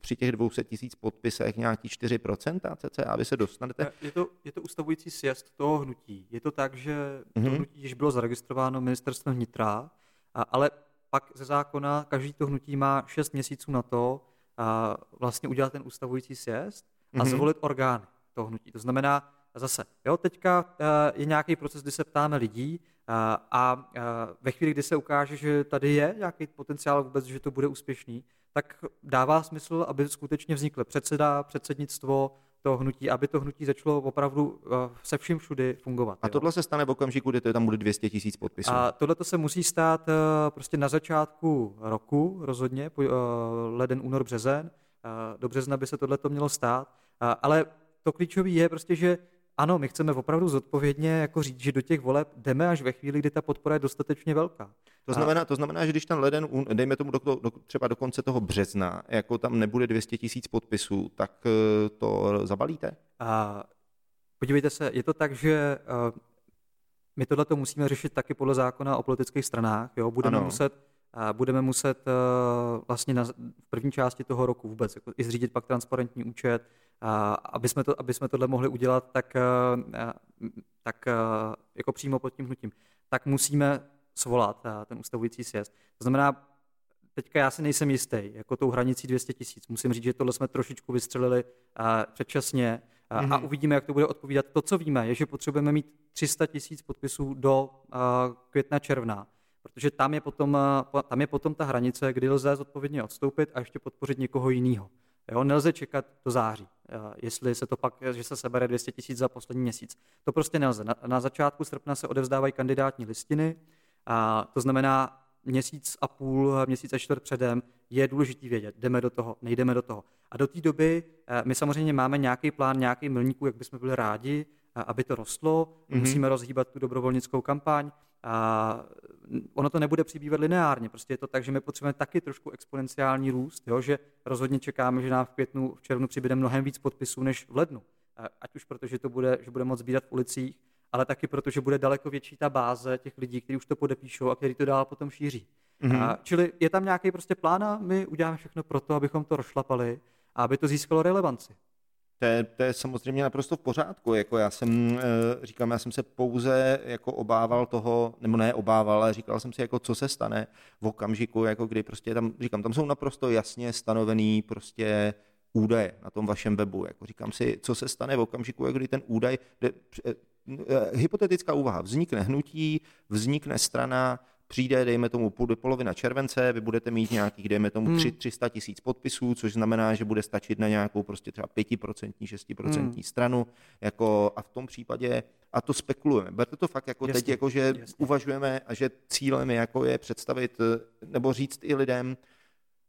při těch 200 tisíc podpisech nějaký 4% cca, aby se dostanete? Je to, je to ustavující sjezd toho hnutí. Je to tak, že to Mhm. hnutí již bylo zaregistrováno ministerstvem vnitra, a, ale pak ze zákona každý to hnutí má 6 měsíců na to a vlastně udělat ten ustavující sjezd a Mhm. zvolit orgány toho hnutí. To znamená, zase, jo, teďka eh, je nějaký proces, kdy se ptáme lidí eh, a eh, ve chvíli, kdy se ukáže, že tady je nějaký potenciál vůbec, že to bude úspěšný, tak dává smysl, aby skutečně vznikl předseda, předsednictvo toho hnutí, aby to hnutí začalo opravdu se vším všudy fungovat. A jo. tohle se stane v okamžiku, kdy to tam bude 200 tisíc podpisů. A tohle to se musí stát prostě na začátku roku, rozhodně, leden, únor, březen. Do března by se tohle to mělo stát. Ale to klíčové je prostě, že ano, my chceme opravdu zodpovědně jako říct, že do těch voleb jdeme až ve chvíli, kdy ta podpora je dostatečně velká. To znamená, to znamená, že když ten leden, dejme tomu do, do, třeba do konce toho března, jako tam nebude 200 tisíc podpisů, tak eh, to zabalíte? A podívejte se, je to tak, že eh, my tohle musíme řešit taky podle zákona o politických stranách. Jo? Budeme Ano. muset budeme muset vlastně na, v první části toho roku vůbec jako i zřídit pak transparentní účet, aby jsme, to, aby jsme tohle mohli udělat, tak, tak jako přímo pod tím hnutím, tak musíme svolat ten ustavující sjezd. To znamená, teďka já si nejsem jistý, jako tou hranicí 200 tisíc. Musím říct, že tohle jsme trošičku vystřelili předčasně a, mm-hmm. a uvidíme, jak to bude odpovídat. To, co víme, je, že potřebujeme mít 300 tisíc podpisů do května, června, protože tam je, potom, tam je potom ta hranice, kdy lze zodpovědně odstoupit a ještě podpořit někoho jiného. Jo, nelze čekat do září, jestli se to pak, že se sebere 200 tisíc za poslední měsíc. To prostě nelze. Na, na začátku srpna se odevzdávají kandidátní listiny, a to znamená měsíc a půl, měsíc a čtvrt předem je důležitý vědět, jdeme do toho, nejdeme do toho. A do té doby eh, my samozřejmě máme nějaký plán, nějaký milníků, jak bychom byli rádi, eh, aby to rostlo, mm-hmm. musíme rozhýbat tu dobrovolnickou kampaň, a ono to nebude přibývat lineárně, prostě je to tak, že my potřebujeme taky trošku exponenciální růst, jo? že rozhodně čekáme, že nám v květnu, v červnu přibude mnohem víc podpisů než v lednu. Ať už proto, že to bude, že bude moc sbírat v ulicích, ale taky proto, že bude daleko větší ta báze těch lidí, kteří už to podepíšou a kteří to dál potom šíří. Mm-hmm. A, čili je tam nějaký prostě plán a my uděláme všechno pro to, abychom to rozšlapali a aby to získalo relevanci. To je, to je samozřejmě naprosto v pořádku. Jako já jsem, eh, říkám, já jsem se pouze jako obával toho, nebo ne obával, ale říkal jsem si, jako co se stane v okamžiku, jako kdy prostě tam, říkám, tam jsou naprosto jasně stanovený prostě údaje na tom vašem webu. Jako říkám si, co se stane v okamžiku, kdy ten údaj, eh, hypotetická úvaha, vznikne hnutí, vznikne strana, přijde, dejme tomu, polovina července, vy budete mít nějakých, dejme tomu, hmm. 3, 300 tisíc podpisů, což znamená, že bude stačit na nějakou prostě třeba 5%, 6% hmm. stranu, jako a v tom případě, a to spekulujeme. Berte to fakt jako jasně, teď, jako že jasně. uvažujeme a že cílem je, jako je představit, nebo říct i lidem,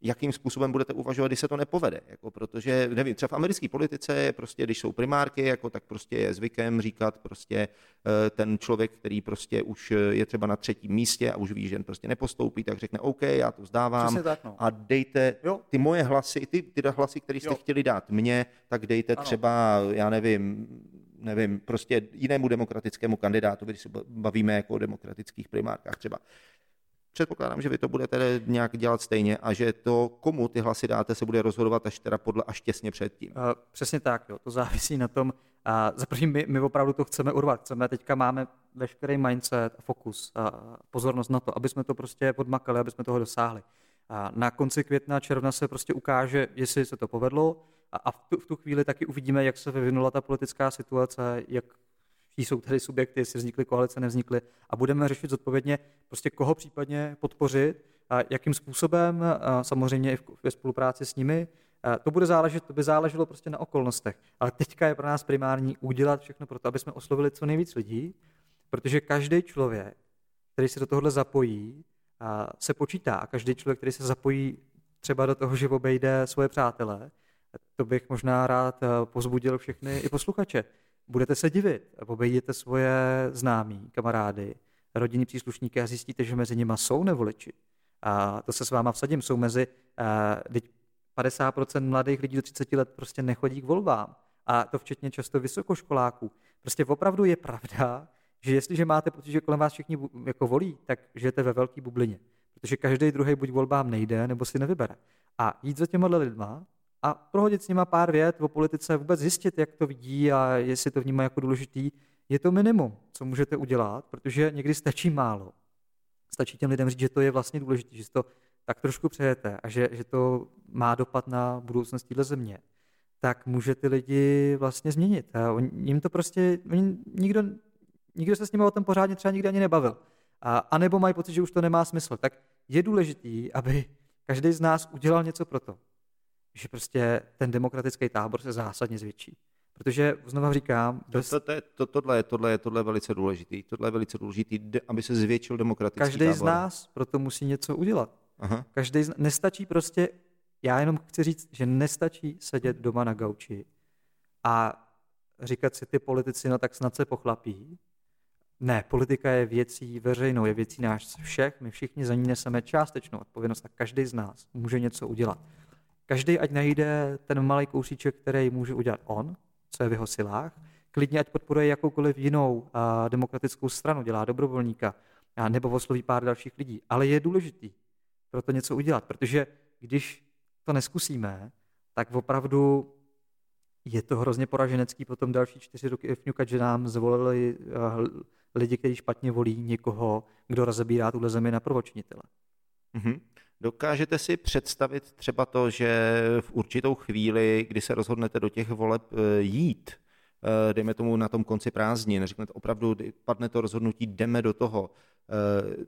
jakým způsobem budete uvažovat, když se to nepovede. Jako, protože, nevím, třeba v americké politice je prostě, když jsou primárky, jako, tak prostě je zvykem říkat prostě eh, ten člověk, který prostě už je třeba na třetím místě a už ví, že prostě nepostoupí, tak řekne OK, já to zdávám tak, no. a dejte jo. ty moje hlasy, ty, ty hlasy, které jste jo. chtěli dát mně, tak dejte ano. třeba, já nevím, nevím, prostě jinému demokratickému kandidátu, když se bavíme jako o demokratických primárkách třeba předpokládám, že vy to budete nějak dělat stejně a že to, komu ty hlasy dáte, se bude rozhodovat až teda podle až těsně předtím. Uh, přesně tak, jo. to závisí na tom, a za první my, my opravdu to chceme urvat. Chceme, teďka máme veškerý mindset fokus a pozornost na to, aby jsme to prostě podmakali, aby jsme toho dosáhli. A na konci května, června se prostě ukáže, jestli se to povedlo a, a v, tu, v tu chvíli taky uvidíme, jak se vyvinula ta politická situace, jak jsou tady subjekty, jestli vznikly koalice, nevznikly a budeme řešit zodpovědně prostě koho případně podpořit a jakým způsobem, a samozřejmě i ve spolupráci s nimi. A to bude záležet, to by záleželo prostě na okolnostech. Ale teďka je pro nás primární udělat všechno pro to, aby jsme oslovili co nejvíc lidí, protože každý člověk, který se do tohohle zapojí, a se počítá. A každý člověk, který se zapojí třeba do toho, že obejde svoje přátele, to bych možná rád pozbudil všechny i posluchače budete se divit. Obejděte svoje známí, kamarády, rodinní příslušníky a zjistíte, že mezi nimi jsou nevoliči. A to se s váma vsadím, jsou mezi, uh, 50% mladých lidí do 30 let prostě nechodí k volbám. A to včetně často vysokoškoláků. Prostě opravdu je pravda, že jestliže máte pocit, že kolem vás všichni jako volí, tak žijete ve velké bublině. Protože každý druhý buď volbám nejde, nebo si nevybere. A jít za těma lidma a prohodit s nima pár vět o politice, vůbec zjistit, jak to vidí a jestli to vnímá jako důležitý, je to minimum, co můžete udělat, protože někdy stačí málo. Stačí těm lidem říct, že to je vlastně důležité, že to tak trošku přejete a že, že to má dopad na budoucnost téhle země, tak může ty lidi vlastně změnit. A on, jim to prostě, oni, nikdo, nikdo se s nimi o tom pořádně třeba nikdy ani nebavil. A, a nebo mají pocit, že už to nemá smysl. Tak je důležitý, aby každý z nás udělal něco pro to, že prostě ten demokratický tábor se zásadně zvětší. Protože znovu říkám... Bez... To, to, je, to, tohle, je, tohle, je, tohle je velice důležitý. Tohle je velice důležitý, aby se zvětšil demokratický Každý tábor. z nás proto musí něco udělat. Aha. Každý z... Nestačí prostě, já jenom chci říct, že nestačí sedět doma na gauči a říkat si ty politici, no tak snad se pochlapí. Ne, politika je věcí veřejnou, je věcí náš všech, my všichni za ní neseme částečnou odpovědnost a každý z nás může něco udělat. Každý ať najde ten malý kousíček, který může udělat on, co je v jeho silách, klidně ať podporuje jakoukoliv jinou a, demokratickou stranu, dělá dobrovolníka a, nebo osloví pár dalších lidí. Ale je důležitý, pro to něco udělat. Protože když to neskusíme, tak opravdu je to hrozně poraženecký potom další čtyři roky fňukat, že nám zvolili lidi, kteří špatně volí někoho, kdo rozebírá tuhle zemi na prvočinitele. Mm-hmm. Dokážete si představit třeba to, že v určitou chvíli, kdy se rozhodnete do těch voleb eh, jít, eh, dejme tomu na tom konci prázdnin, řeknete opravdu, padne to rozhodnutí, jdeme do toho. Eh,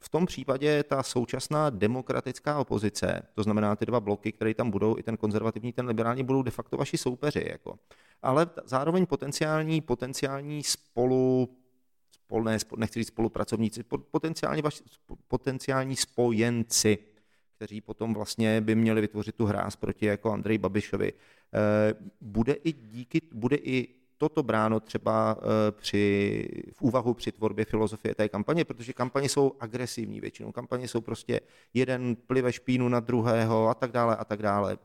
v tom případě ta současná demokratická opozice, to znamená ty dva bloky, které tam budou, i ten konzervativní, ten liberální, budou de facto vaši soupeři. Jako. Ale zároveň potenciální, potenciální spolu spol, ne, nechci říct spolupracovníci, potenciální, vaši, potenciální spojenci, kteří potom vlastně by měli vytvořit tu hráz proti jako Andrej Babišovi. Eh, bude i díky, bude i toto bráno třeba eh, při, v úvahu při tvorbě filozofie té kampaně, protože kampaně jsou agresivní většinou. Kampaně jsou prostě jeden plive špínu na druhého a tak dále a tak dále.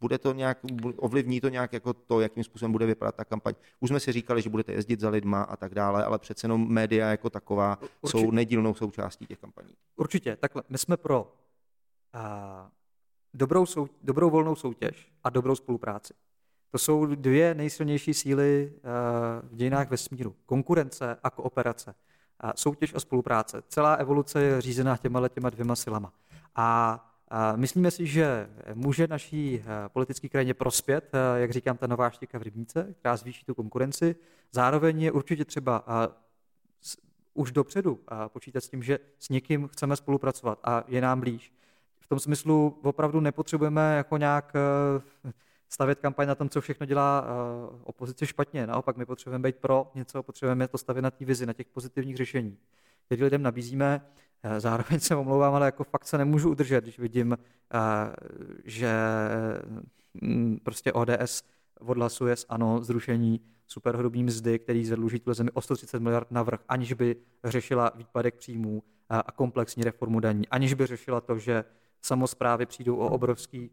Bude to nějak, ovlivní to nějak jako to, jakým způsobem bude vypadat ta kampaň. Už jsme si říkali, že budete jezdit za lidma a tak dále, ale přece jenom média jako taková Určitě. jsou nedílnou součástí těch kampaní. Určitě, takhle. My jsme pro a, dobrou, sou, dobrou volnou soutěž a dobrou spolupráci. To jsou dvě nejsilnější síly a, v dějinách vesmíru. Konkurence a kooperace. A soutěž a spolupráce. Celá evoluce je řízená těma těma dvěma silama. A Myslíme si, že může naší eh, politické krajině prospět, eh, jak říkám, ta nová štika v Rybníce, která zvýší tu konkurenci. Zároveň je určitě třeba už dopředu počítat s tím, že s někým chceme spolupracovat a je nám blíž. V tom smyslu opravdu nepotřebujeme jako nějak eh, stavět kampaň na tom, co všechno dělá opozice špatně. Naopak my potřebujeme být pro něco, potřebujeme to stavět na té vizi, na těch pozitivních řešení, které lidem nabízíme. Eh, zároveň se omlouvám, ale jako fakt se nemůžu udržet, když vidím, eh, že mm, prostě ODS odhlasuje s ANO zrušení superhrubý mzdy, který zadluží tuhle zemi o 130 miliard navrh, aniž by řešila výpadek příjmů eh, a komplexní reformu daní, aniž by řešila to, že samozprávy přijdou o obrovský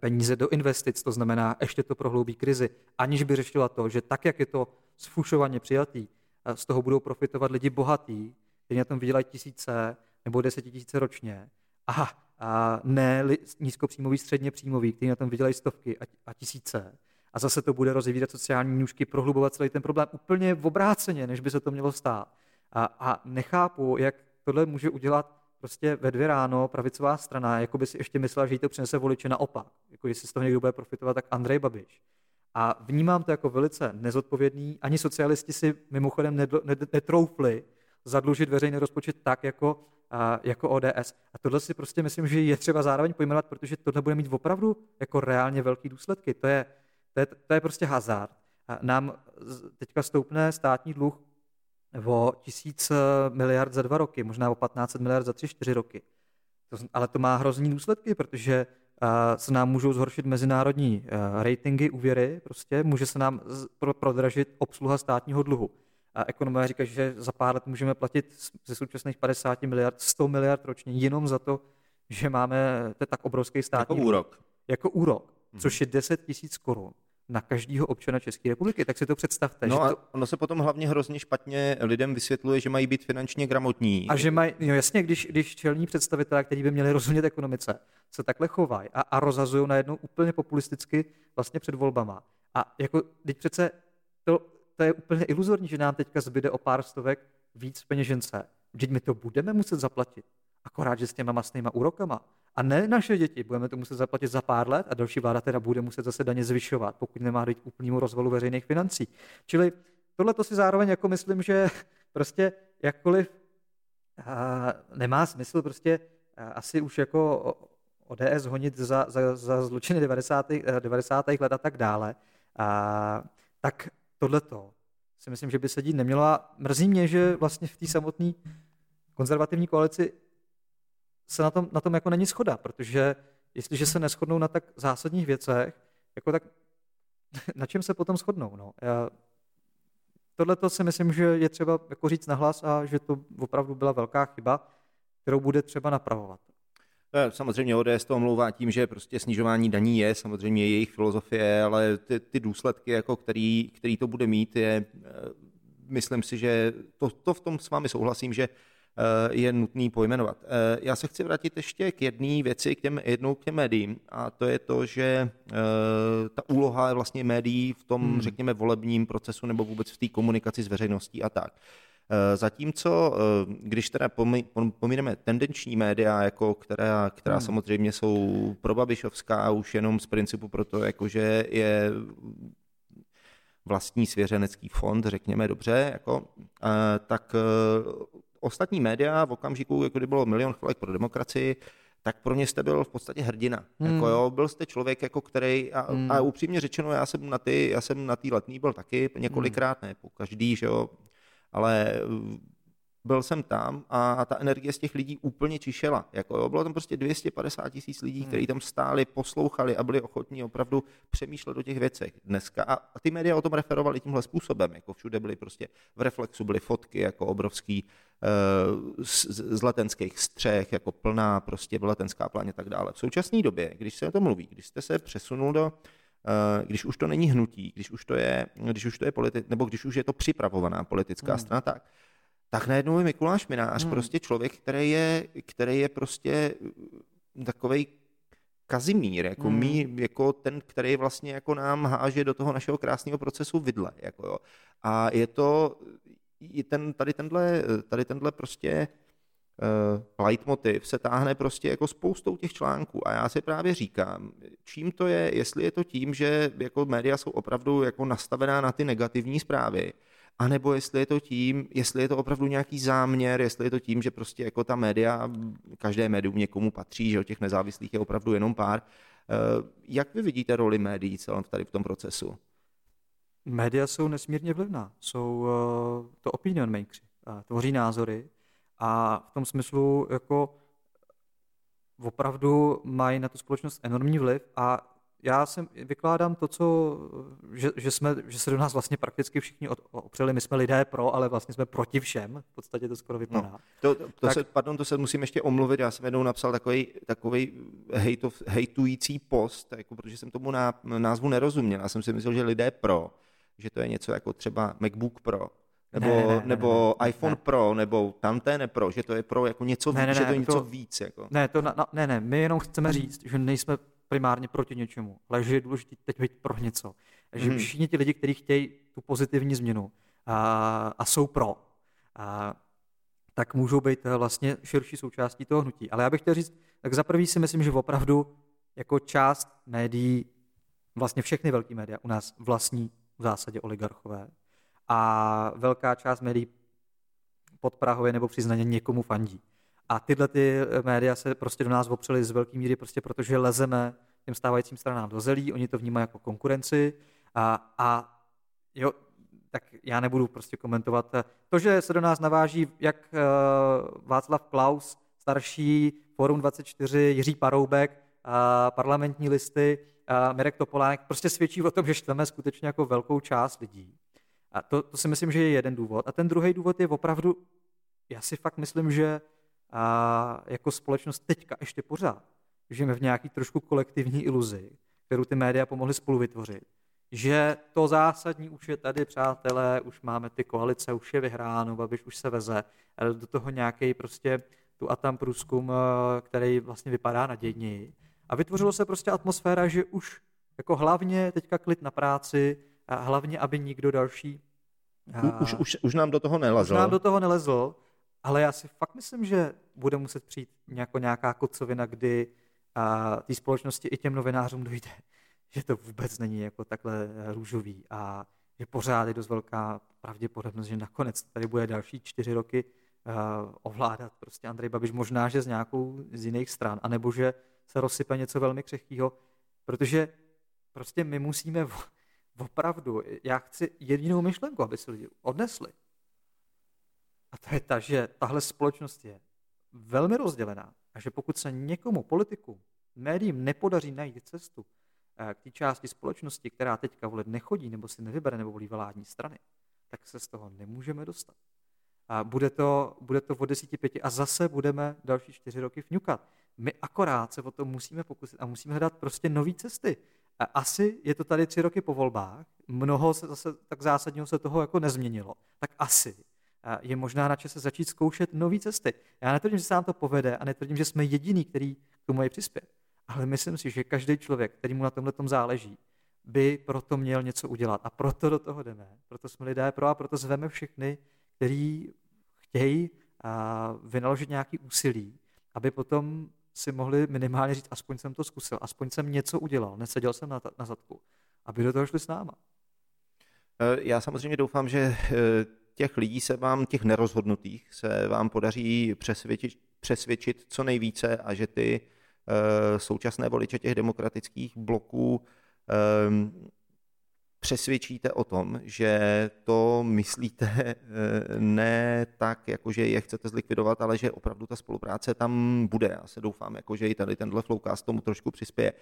peníze do investic, to znamená, ještě to prohloubí krizi, aniž by řešila to, že tak, jak je to sfušovaně přijatý, z toho budou profitovat lidi bohatí, kteří na tom vydělají tisíce nebo desetitisíce ročně, a, a ne nízkopříjmový, středně příjmový, kteří na tom vydělají stovky a, a tisíce. A zase to bude rozvíjet sociální nůžky, prohlubovat celý ten problém úplně v obráceně, než by se to mělo stát. A, a nechápu, jak tohle může udělat prostě ve dvě ráno pravicová strana, jako by si ještě myslela, že jí to přinese voliče naopak. Jako jestli z toho někdo bude profitovat, tak Andrej Babiš. A vnímám to jako velice nezodpovědný. Ani socialisti si mimochodem netroufli zadlužit veřejný rozpočet tak jako, a, jako ODS. A tohle si prostě myslím, že je třeba zároveň pojmenovat, protože tohle bude mít opravdu jako reálně velký důsledky. To je, to je, to je prostě hazard. A nám teďka stoupne státní dluh o tisíc eh, miliard za dva roky, možná o 15 miliard za tři, čtyři roky. To, ale to má hrozný důsledky, protože uh, se nám můžou zhoršit mezinárodní uh, ratingy, úvěry, prostě může se nám prodražit obsluha státního dluhu. A ekonomové říkají, že za pár let můžeme platit ze současných 50 miliard 100 miliard ročně jenom za to, že máme to tak obrovský státní Jako úrok. Jako úrok, hmm. což je 10 tisíc korun na každého občana České republiky. Tak si to představte. No že a to... ono se potom hlavně hrozně špatně lidem vysvětluje, že mají být finančně gramotní. A že mají, no jasně, když, když čelní představitelé, kteří by měli rozumět ekonomice, se takhle chovají a, a rozhazují najednou úplně populisticky vlastně před volbama. A jako, teď přece to, to je úplně iluzorní, že nám teďka zbyde o pár stovek víc peněžence. Vždyť my to budeme muset zaplatit. Akorát, že s těma masnýma úrokama. A ne naše děti, budeme to muset zaplatit za pár let a další vláda teda bude muset zase daně zvyšovat, pokud nemá dojít k úplnému rozvalu veřejných financí. Čili tohle to si zároveň jako myslím, že prostě jakkoliv a, nemá smysl prostě asi už jako ODS honit za, za, za zločiny 90. 90. let a tak dále, a, tak tohleto si myslím, že by se dít nemělo a mrzí mě, že vlastně v té samotné konzervativní koalici se na tom, na tom jako není schoda, protože jestliže se neschodnou na tak zásadních věcech, jako tak na čem se potom shodnou? No? Já, tohle to si myslím, že je třeba jako říct nahlas a že to opravdu byla velká chyba, kterou bude třeba napravovat. Eh, samozřejmě ODS to omlouvá tím, že prostě snižování daní je samozřejmě jejich filozofie, ale ty, ty důsledky, jako který, který to bude mít, je, eh, myslím si, že to, to v tom s vámi souhlasím, že je nutný pojmenovat. Já se chci vrátit ještě k jedné věci, k těm, jednou k těm médiím, a to je to, že ta úloha je vlastně médií v tom, hmm. řekněme, volebním procesu nebo vůbec v té komunikaci s veřejností a tak. Zatímco, když teda pomíneme tendenční média, jako která, která hmm. samozřejmě jsou probabišovská už jenom z principu proto, jakože je vlastní svěřenecký fond, řekněme dobře, jako, tak ostatní média v okamžiku, jako kdy bylo milion chvilek pro demokracii, tak pro mě jste byl v podstatě hrdina. Hmm. Jako jo, byl jste člověk, jako který, a, hmm. a upřímně řečeno, já jsem na ty, já jsem na letní byl taky několikrát, hmm. ne po každý, že jo, ale byl jsem tam a ta energie z těch lidí úplně čišela. Jako jo, bylo tam prostě 250 tisíc lidí, hmm. kteří tam stáli, poslouchali a byli ochotní opravdu přemýšlet o těch věcech dneska. A, ty média o tom referovali tímhle způsobem. Jako všude byly prostě v reflexu byly fotky jako obrovský uh, z, z letenských střech, jako plná prostě letenská pláně a tak dále. V současné době, když se o tom mluví, když jste se přesunul do když už to není hnutí, když už to je, když už to je politi- nebo když už je to připravovaná politická hmm. strana, tak tak najednou je Mikuláš Minář hmm. prostě člověk, který je, který je prostě mm, takovej Kazimír, jako, hmm. mý, jako ten, který vlastně jako nám háže do toho našeho krásného procesu vidle. Jako jo. A je to, je ten, tady, tenhle, tady tenhle prostě uh, leitmotiv se táhne prostě jako spoustou těch článků a já si právě říkám, čím to je, jestli je to tím, že jako média jsou opravdu jako nastavená na ty negativní zprávy, anebo jestli je to tím, jestli je to opravdu nějaký záměr, jestli je to tím, že prostě jako ta média, každé médium někomu patří, že o těch nezávislých je opravdu jenom pár. Eh, jak vy vidíte roli médií celém tady v tom procesu? Média jsou nesmírně vlivná, jsou eh, to opinion makers, tvoří názory a v tom smyslu jako opravdu mají na tu společnost enormní vliv a já jsem vykládám to, co, že, že, jsme, že se do nás vlastně prakticky všichni opřeli. My jsme lidé pro, ale vlastně jsme proti všem. V podstatě to skoro vypadá. No, to, to, to tak, se, pardon, to se musím ještě omluvit. Já jsem jednou napsal takový, takový hejtov, hejtující post, jako, protože jsem tomu ná, názvu nerozuměl. Já jsem si myslel, že lidé pro, že to je něco jako třeba MacBook Pro, nebo, ne, ne, ne, nebo ne, ne, iPhone ne. Pro, nebo tamté ne Pro, že to je Pro jako něco ne, víc, ne, ne, že to je něco to, víc. Jako. Ne, to, na, ne, ne, my jenom chceme říct, že nejsme primárně proti něčemu, ale že je důležité teď být pro něco. Že hmm. všichni ti lidi, kteří chtějí tu pozitivní změnu a, a jsou pro, a, tak můžou být eh, vlastně širší součástí toho hnutí. Ale já bych chtěl říct, tak za prvý si myslím, že opravdu jako část médií, vlastně všechny velké média u nás vlastní v zásadě oligarchové a velká část médií pod Prahově nebo přiznaně někomu fandí. A tyhle ty eh, média se prostě do nás opřely z velké míry, prostě protože lezeme těm stávajícím stranám do zelí, oni to vnímají jako konkurenci a, a jo, tak já nebudu prostě komentovat. Eh, to, že se do nás naváží jak uh, Václav Klaus, starší, Forum 24, Jiří Paroubek, parlamentní listy, Mirek Topolák, prostě svědčí o tom, že štveme skutečně jako velkou část lidí. A to, to si myslím, že je jeden důvod. A ten druhý důvod je opravdu, já si fakt myslím, že a jako společnost teďka ještě pořád žijeme v nějaký trošku kolektivní iluzi, kterou ty média pomohly spolu vytvořit. Že to zásadní už je tady, přátelé, už máme ty koalice, už je vyhráno, Babiš už se veze, ale do toho nějaký prostě tu a tam průzkum, eh, který vlastně vypadá nadějněji. A vytvořilo se prostě atmosféra, že už jako hlavně teďka klid na práci, a hlavně, aby nikdo další... Už, už, už nám do toho nelezl. Už nám do toho nelezl. Ale já si fakt myslím, že bude muset přijít nějako, nějaká kocovina, kdy té společnosti i těm novinářům dojde, že to vůbec není jako takhle růžový a že pořád je dost velká pravděpodobnost, že nakonec tady bude další čtyři roky uh, ovládat prostě Andrej Babiš, možná, že z nějakou z jiných stran, anebo že se rozsype něco velmi křehkého, protože prostě my musíme opravdu, já chci jedinou myšlenku, aby se lidi odnesli. A to je ta, že tahle společnost je velmi rozdělená a že pokud se někomu, politiku, médiím nepodaří najít cestu eh, k té části společnosti, která teďka volit nechodí nebo si nevybere nebo volí vládní strany, tak se z toho nemůžeme dostat. A bude to, bude to od desíti pěti a zase budeme další čtyři roky vňukat. My akorát se o to musíme pokusit a musíme hledat prostě nové cesty. Asi je to tady tři roky po volbách, mnoho se zase tak zásadního se toho jako nezměnilo, tak asi je možná na čase začít zkoušet nové cesty. Já netvrdím, že se nám to povede a netvrdím, že jsme jediný, který k tomu mají přispět. Ale myslím si, že každý člověk, který mu na tomhle tom záleží, by proto měl něco udělat. A proto do toho jdeme. Proto jsme lidé pro a proto zveme všechny, kteří chtějí vynaložit nějaký úsilí, aby potom si mohli minimálně říct, aspoň jsem to zkusil, aspoň jsem něco udělal, neseděl jsem na, na zadku, aby do toho šli s náma. Eh, já samozřejmě doufám, že eh, těch lidí se vám, těch nerozhodnutých, se vám podaří přesvědčit, přesvědčit co nejvíce a že ty uh, současné voliče těch demokratických bloků přesvědčíte o tom, že to myslíte ne tak, jako že je chcete zlikvidovat, ale že opravdu ta spolupráce tam bude. Já se doufám, jako že i tady tenhle flowcast tomu trošku přispěje.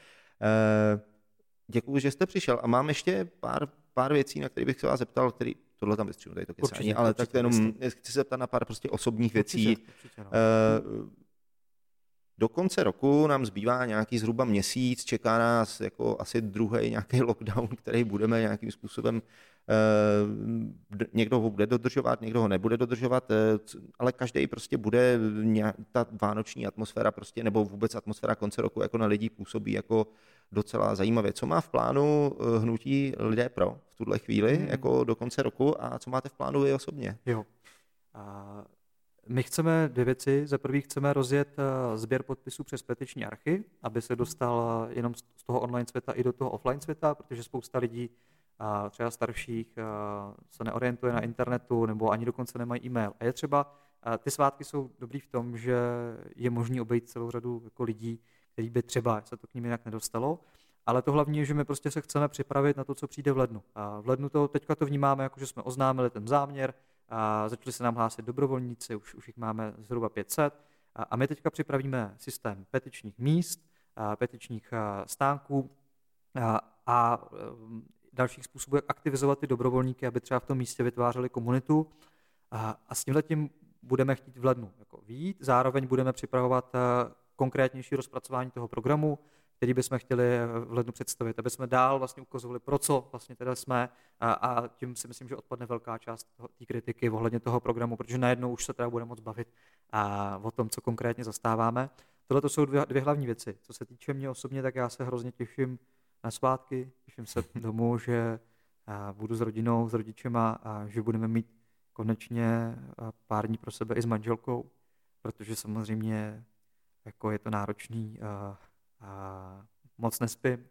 Děkuji, že jste přišel. A mám ještě pár, pár věcí, na které bych se vás zeptal, který, tohle tam vystřihnu, tady to kecání, určitě, ale určitě, tak jenom jistý. chci se zeptat na pár prostě osobních věcí. Určitě, určitě, no. Do konce roku nám zbývá nějaký zhruba měsíc, čeká nás jako asi druhý nějaký lockdown, který budeme nějakým způsobem Eh, někdo ho bude dodržovat, někdo ho nebude dodržovat, eh, ale každý prostě bude, ta vánoční atmosféra prostě, nebo vůbec atmosféra konce roku jako na lidi působí jako docela zajímavě. Co má v plánu eh, hnutí lidé pro v tuhle chvíli, hmm. jako do konce roku a co máte v plánu vy osobně? Jo. A my chceme dvě věci. Za prvý chceme rozjet sběr podpisů přes petiční archy, aby se dostal jenom z toho online světa i do toho offline světa, protože spousta lidí a třeba starších se neorientuje na internetu nebo ani dokonce nemají e-mail. A je třeba, ty svátky jsou dobrý v tom, že je možný obejít celou řadu jako lidí, který by třeba se to k ním jinak nedostalo, ale to hlavní je, že my prostě se chceme připravit na to, co přijde v lednu. A v lednu to teďka to vnímáme, jako že jsme oznámili ten záměr, a začali se nám hlásit dobrovolníci, už, už jich máme zhruba 500. A, a my teďka připravíme systém petičních míst, a petičních a, stánků a, a dalších způsobů, jak aktivizovat ty dobrovolníky, aby třeba v tom místě vytvářeli komunitu. A, a s tímhle tím budeme chtít v lednu jako výjít. Zároveň budeme připravovat konkrétnější rozpracování toho programu, který bychom chtěli eh, v lednu představit, aby jsme dál vlastně ukazovali, pro co vlastně teda jsme a, a tím si myslím, že odpadne velká část té kritiky ohledně toho programu, protože najednou už se teda budeme moc bavit a, o tom, co konkrétně zastáváme. Tohle to jsou dvě, dvě hlavní věci. Co se týče mě osobně, tak já se hrozně těším na svátky, těším se domů, že budu s rodinou, s rodičema a že budeme mít konečně pár dní pro sebe i s manželkou, protože samozřejmě jako je to náročný a, a moc nespím.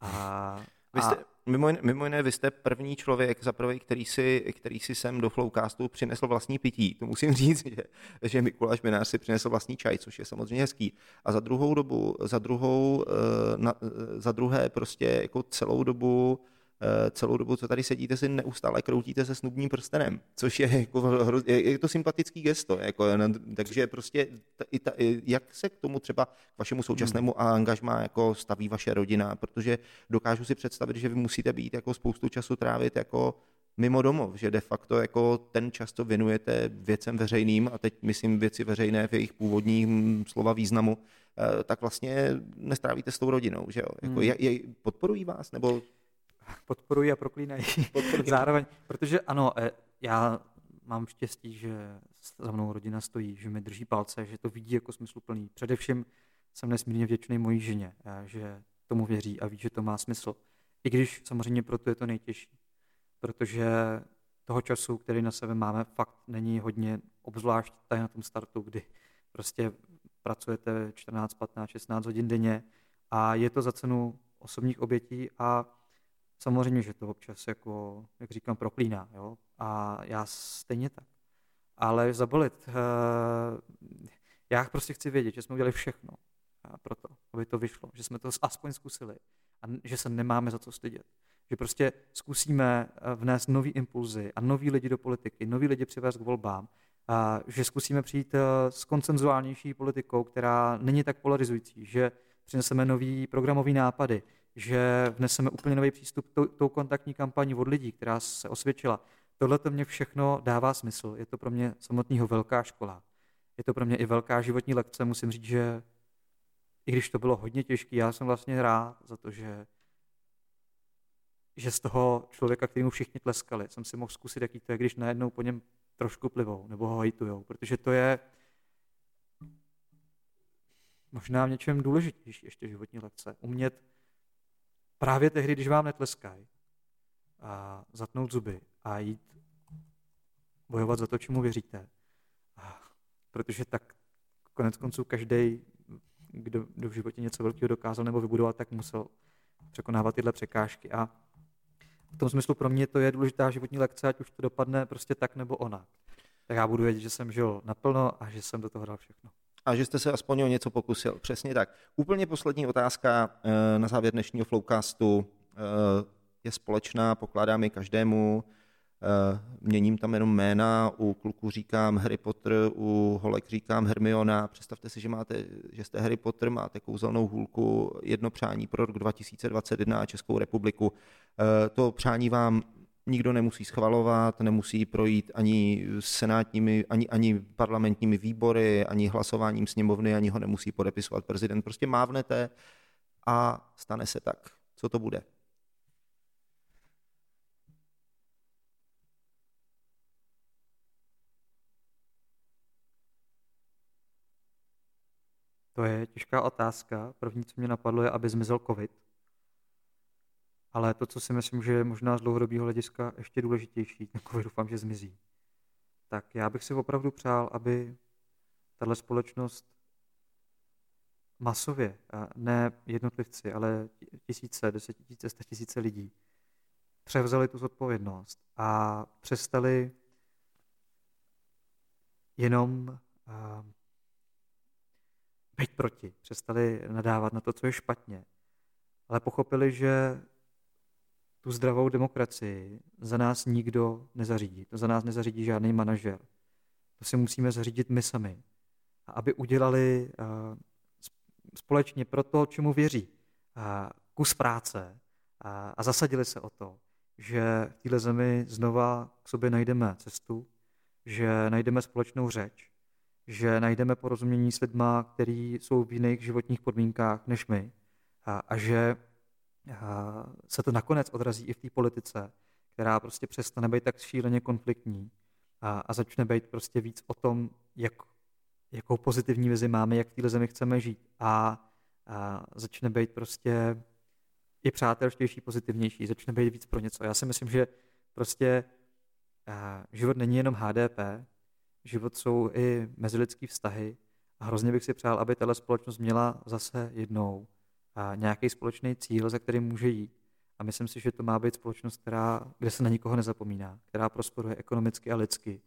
A, Vy jste, mimo, jiné, mimo jiné, vy jste první člověk, za prvý, který si, který si sem do Flowcastu přinesl vlastní pití. To musím říct, že, že Mikuláš Minář si přinesl vlastní čaj, což je samozřejmě hezký. A za druhou dobu, za druhou, eh, na, za druhé prostě jako celou dobu celou dobu, co tady sedíte, si neustále kroutíte se snubním prstenem, což je, jako, je, je to sympatický gesto. Jako, takže prostě i ta, jak se k tomu třeba k vašemu současnému hmm. angažmá jako staví vaše rodina, protože dokážu si představit, že vy musíte být jako spoustu času trávit jako mimo domov, že de facto jako ten čas, co věnujete věcem veřejným, a teď myslím věci veřejné v jejich původním slova významu, eh, tak vlastně nestrávíte s tou rodinou, že jo? Jako, hmm. je, je, podporují vás, nebo podporují a proklínají podporují. zároveň, protože ano, e, já mám štěstí, že za mnou rodina stojí, že mi drží palce, že to vidí jako smysluplný. Především jsem nesmírně vděčný mojí ženě, e, že tomu věří a ví, že to má smysl. I když samozřejmě proto je to nejtěžší, protože toho času, který na sebe máme, fakt není hodně, obzvlášť tady na tom startu, kdy prostě pracujete 14, 15, 16 hodin denně a je to za cenu osobních obětí a Samozřejmě, že to občas, jako, jak říkám, proklíná. Jo? A já stejně tak. Ale zabolit, uh, já prostě chci vědět, že jsme udělali všechno pro to, aby to vyšlo, že jsme to aspoň zkusili a že se nemáme za co stydět. Že prostě zkusíme eh, vnést nový impulzy a nový lidi do politiky, nový lidi přivést k volbám, a že zkusíme přijít eh, s koncenzuálnější politikou, která není tak polarizující, že přineseme nový programový nápady, že vneseme úplně nový přístup tou, tou kontaktní kampaní od lidí, která se osvědčila. Tohle to mě všechno dává smysl. Je to pro mě samotného velká škola. Je to pro mě i velká životní lekce. Musím říct, že i když to bylo hodně těžké, já jsem vlastně rád za to, že, že z toho člověka, kterému všichni tleskali, jsem si mohl zkusit, jaký to je, když najednou po něm trošku plivou nebo ho hejtujou, protože to je možná v něčem důležitější ještě životní lekce. Umět právě tehdy, když vám netleskají, a zatnout zuby a jít bojovat za to, čemu věříte. Protože tak konec konců každý, kdo, kdo v životě něco velkého dokázal nebo vybudovat, tak musel překonávat tyhle překážky. A v tom smyslu pro mě to je důležitá životní lekce, ať už to dopadne prostě tak nebo ona. Tak já budu vědět, že jsem žil naplno a že jsem do toho dal všechno. A že jste se aspoň o něco pokusil. Přesně tak. Úplně poslední otázka eh, na závěr dnešního Flowcastu eh, je společná, pokládám ji každému. Eh, měním tam jenom jména, u kluků říkám Harry Potter, u holek říkám Hermiona. Představte si, že, máte, že jste Harry Potter, máte kouzelnou hůlku, jedno přání pro rok 2021 a Českou republiku. To přání vám nikdo nemusí schvalovat, nemusí projít ani senátními, ani, ani parlamentními výbory, ani hlasováním sněmovny, ani ho nemusí podepisovat prezident. Prostě mávnete a stane se tak. Co to bude? To je těžká otázka. První, co mě napadlo, je, aby zmizel covid. Ale to, co si myslím, že je možná z dlouhodobého hlediska ještě důležitější, takový doufám, že zmizí, tak já bych si opravdu přál, aby tahle společnost masově, a ne jednotlivci, ale tisíce, desetitisíce, tisíce lidí, převzali tu zodpovědnost a přestali jenom uh, být proti, přestali nadávat na to, co je špatně, ale pochopili, že tu zdravou demokracii za nás nikdo nezařídí. To za nás nezařídí žádný manažer. To si musíme zařídit my sami. A aby udělali uh, společně pro to, čemu věří, kus práce a zasadili se o to, že v této zemi znova k sobě najdeme cestu, že najdeme společnou řeč, že najdeme porozumění s lidma, kteří jsou v jiných životních podmínkách než my a, a že se to nakonec odrazí i v té politice, která prostě přestane být tak šíleně konfliktní a, a začne být prostě víc o tom, jak, jakou pozitivní vizi máme, jak v této zemi chceme žít a, a začne být prostě i přátelštější, pozitivnější, začne být víc pro něco. Já si myslím, že prostě a, život není jenom HDP, život jsou i mezilidský vztahy a hrozně bych si přál, aby tato společnost měla zase jednou nějaký společný cíl, za kterým může jít. A myslím si, že to má být společnost, která, kde se na nikoho nezapomíná, která prosperuje ekonomicky a lidsky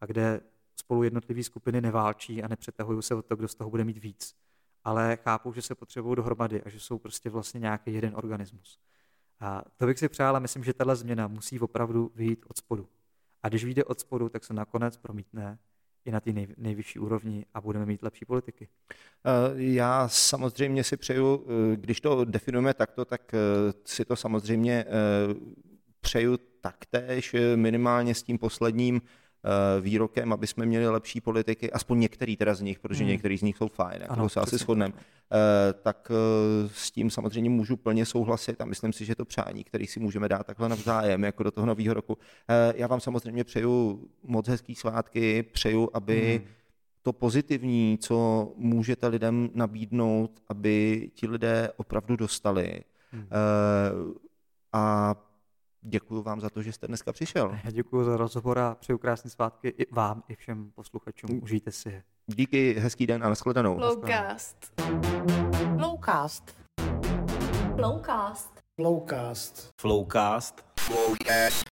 a kde spolu jednotlivé skupiny neválčí a nepřetahují se od toho, kdo z toho bude mít víc. Ale chápou, že se potřebují dohromady a že jsou prostě vlastně nějaký jeden organismus. A to bych si přál a myslím, že tahle změna musí opravdu vyjít od spodu. A když vyjde od spodu, tak se nakonec promítne i na té nej, nejvyšší úrovni a budeme mít lepší politiky. Eh, já samozřejmě si přeju, eh, když to definujeme takto, tak eh, si to samozřejmě přeju taktéž minimálně s tím posledním výrokem, aby jsme měli lepší politiky, aspoň některý teda z nich, protože hmm. některý z nich jsou fajn, jako ano, se asi shodneme, eh, tak eh, s tím samozřejmě můžu plně souhlasit a myslím si, že to přání, který si můžeme dát takhle navzájem, jako do toho nového roku. Já vám samozřejmě přeju moc hezký svátky, přeju, aby hmm to pozitivní, co můžete lidem nabídnout, aby ti lidé opravdu dostali. Hmm. A Děkuji vám za to, že jste dneska přišel. Já děkuji za rozhovor a přeju krásné svátky i vám, i všem posluchačům. Užijte si je. Díky, hezký den a nashledanou. Flowcast. Flowcast. Flowcast. Flowcast. Flowcast. Flowcast.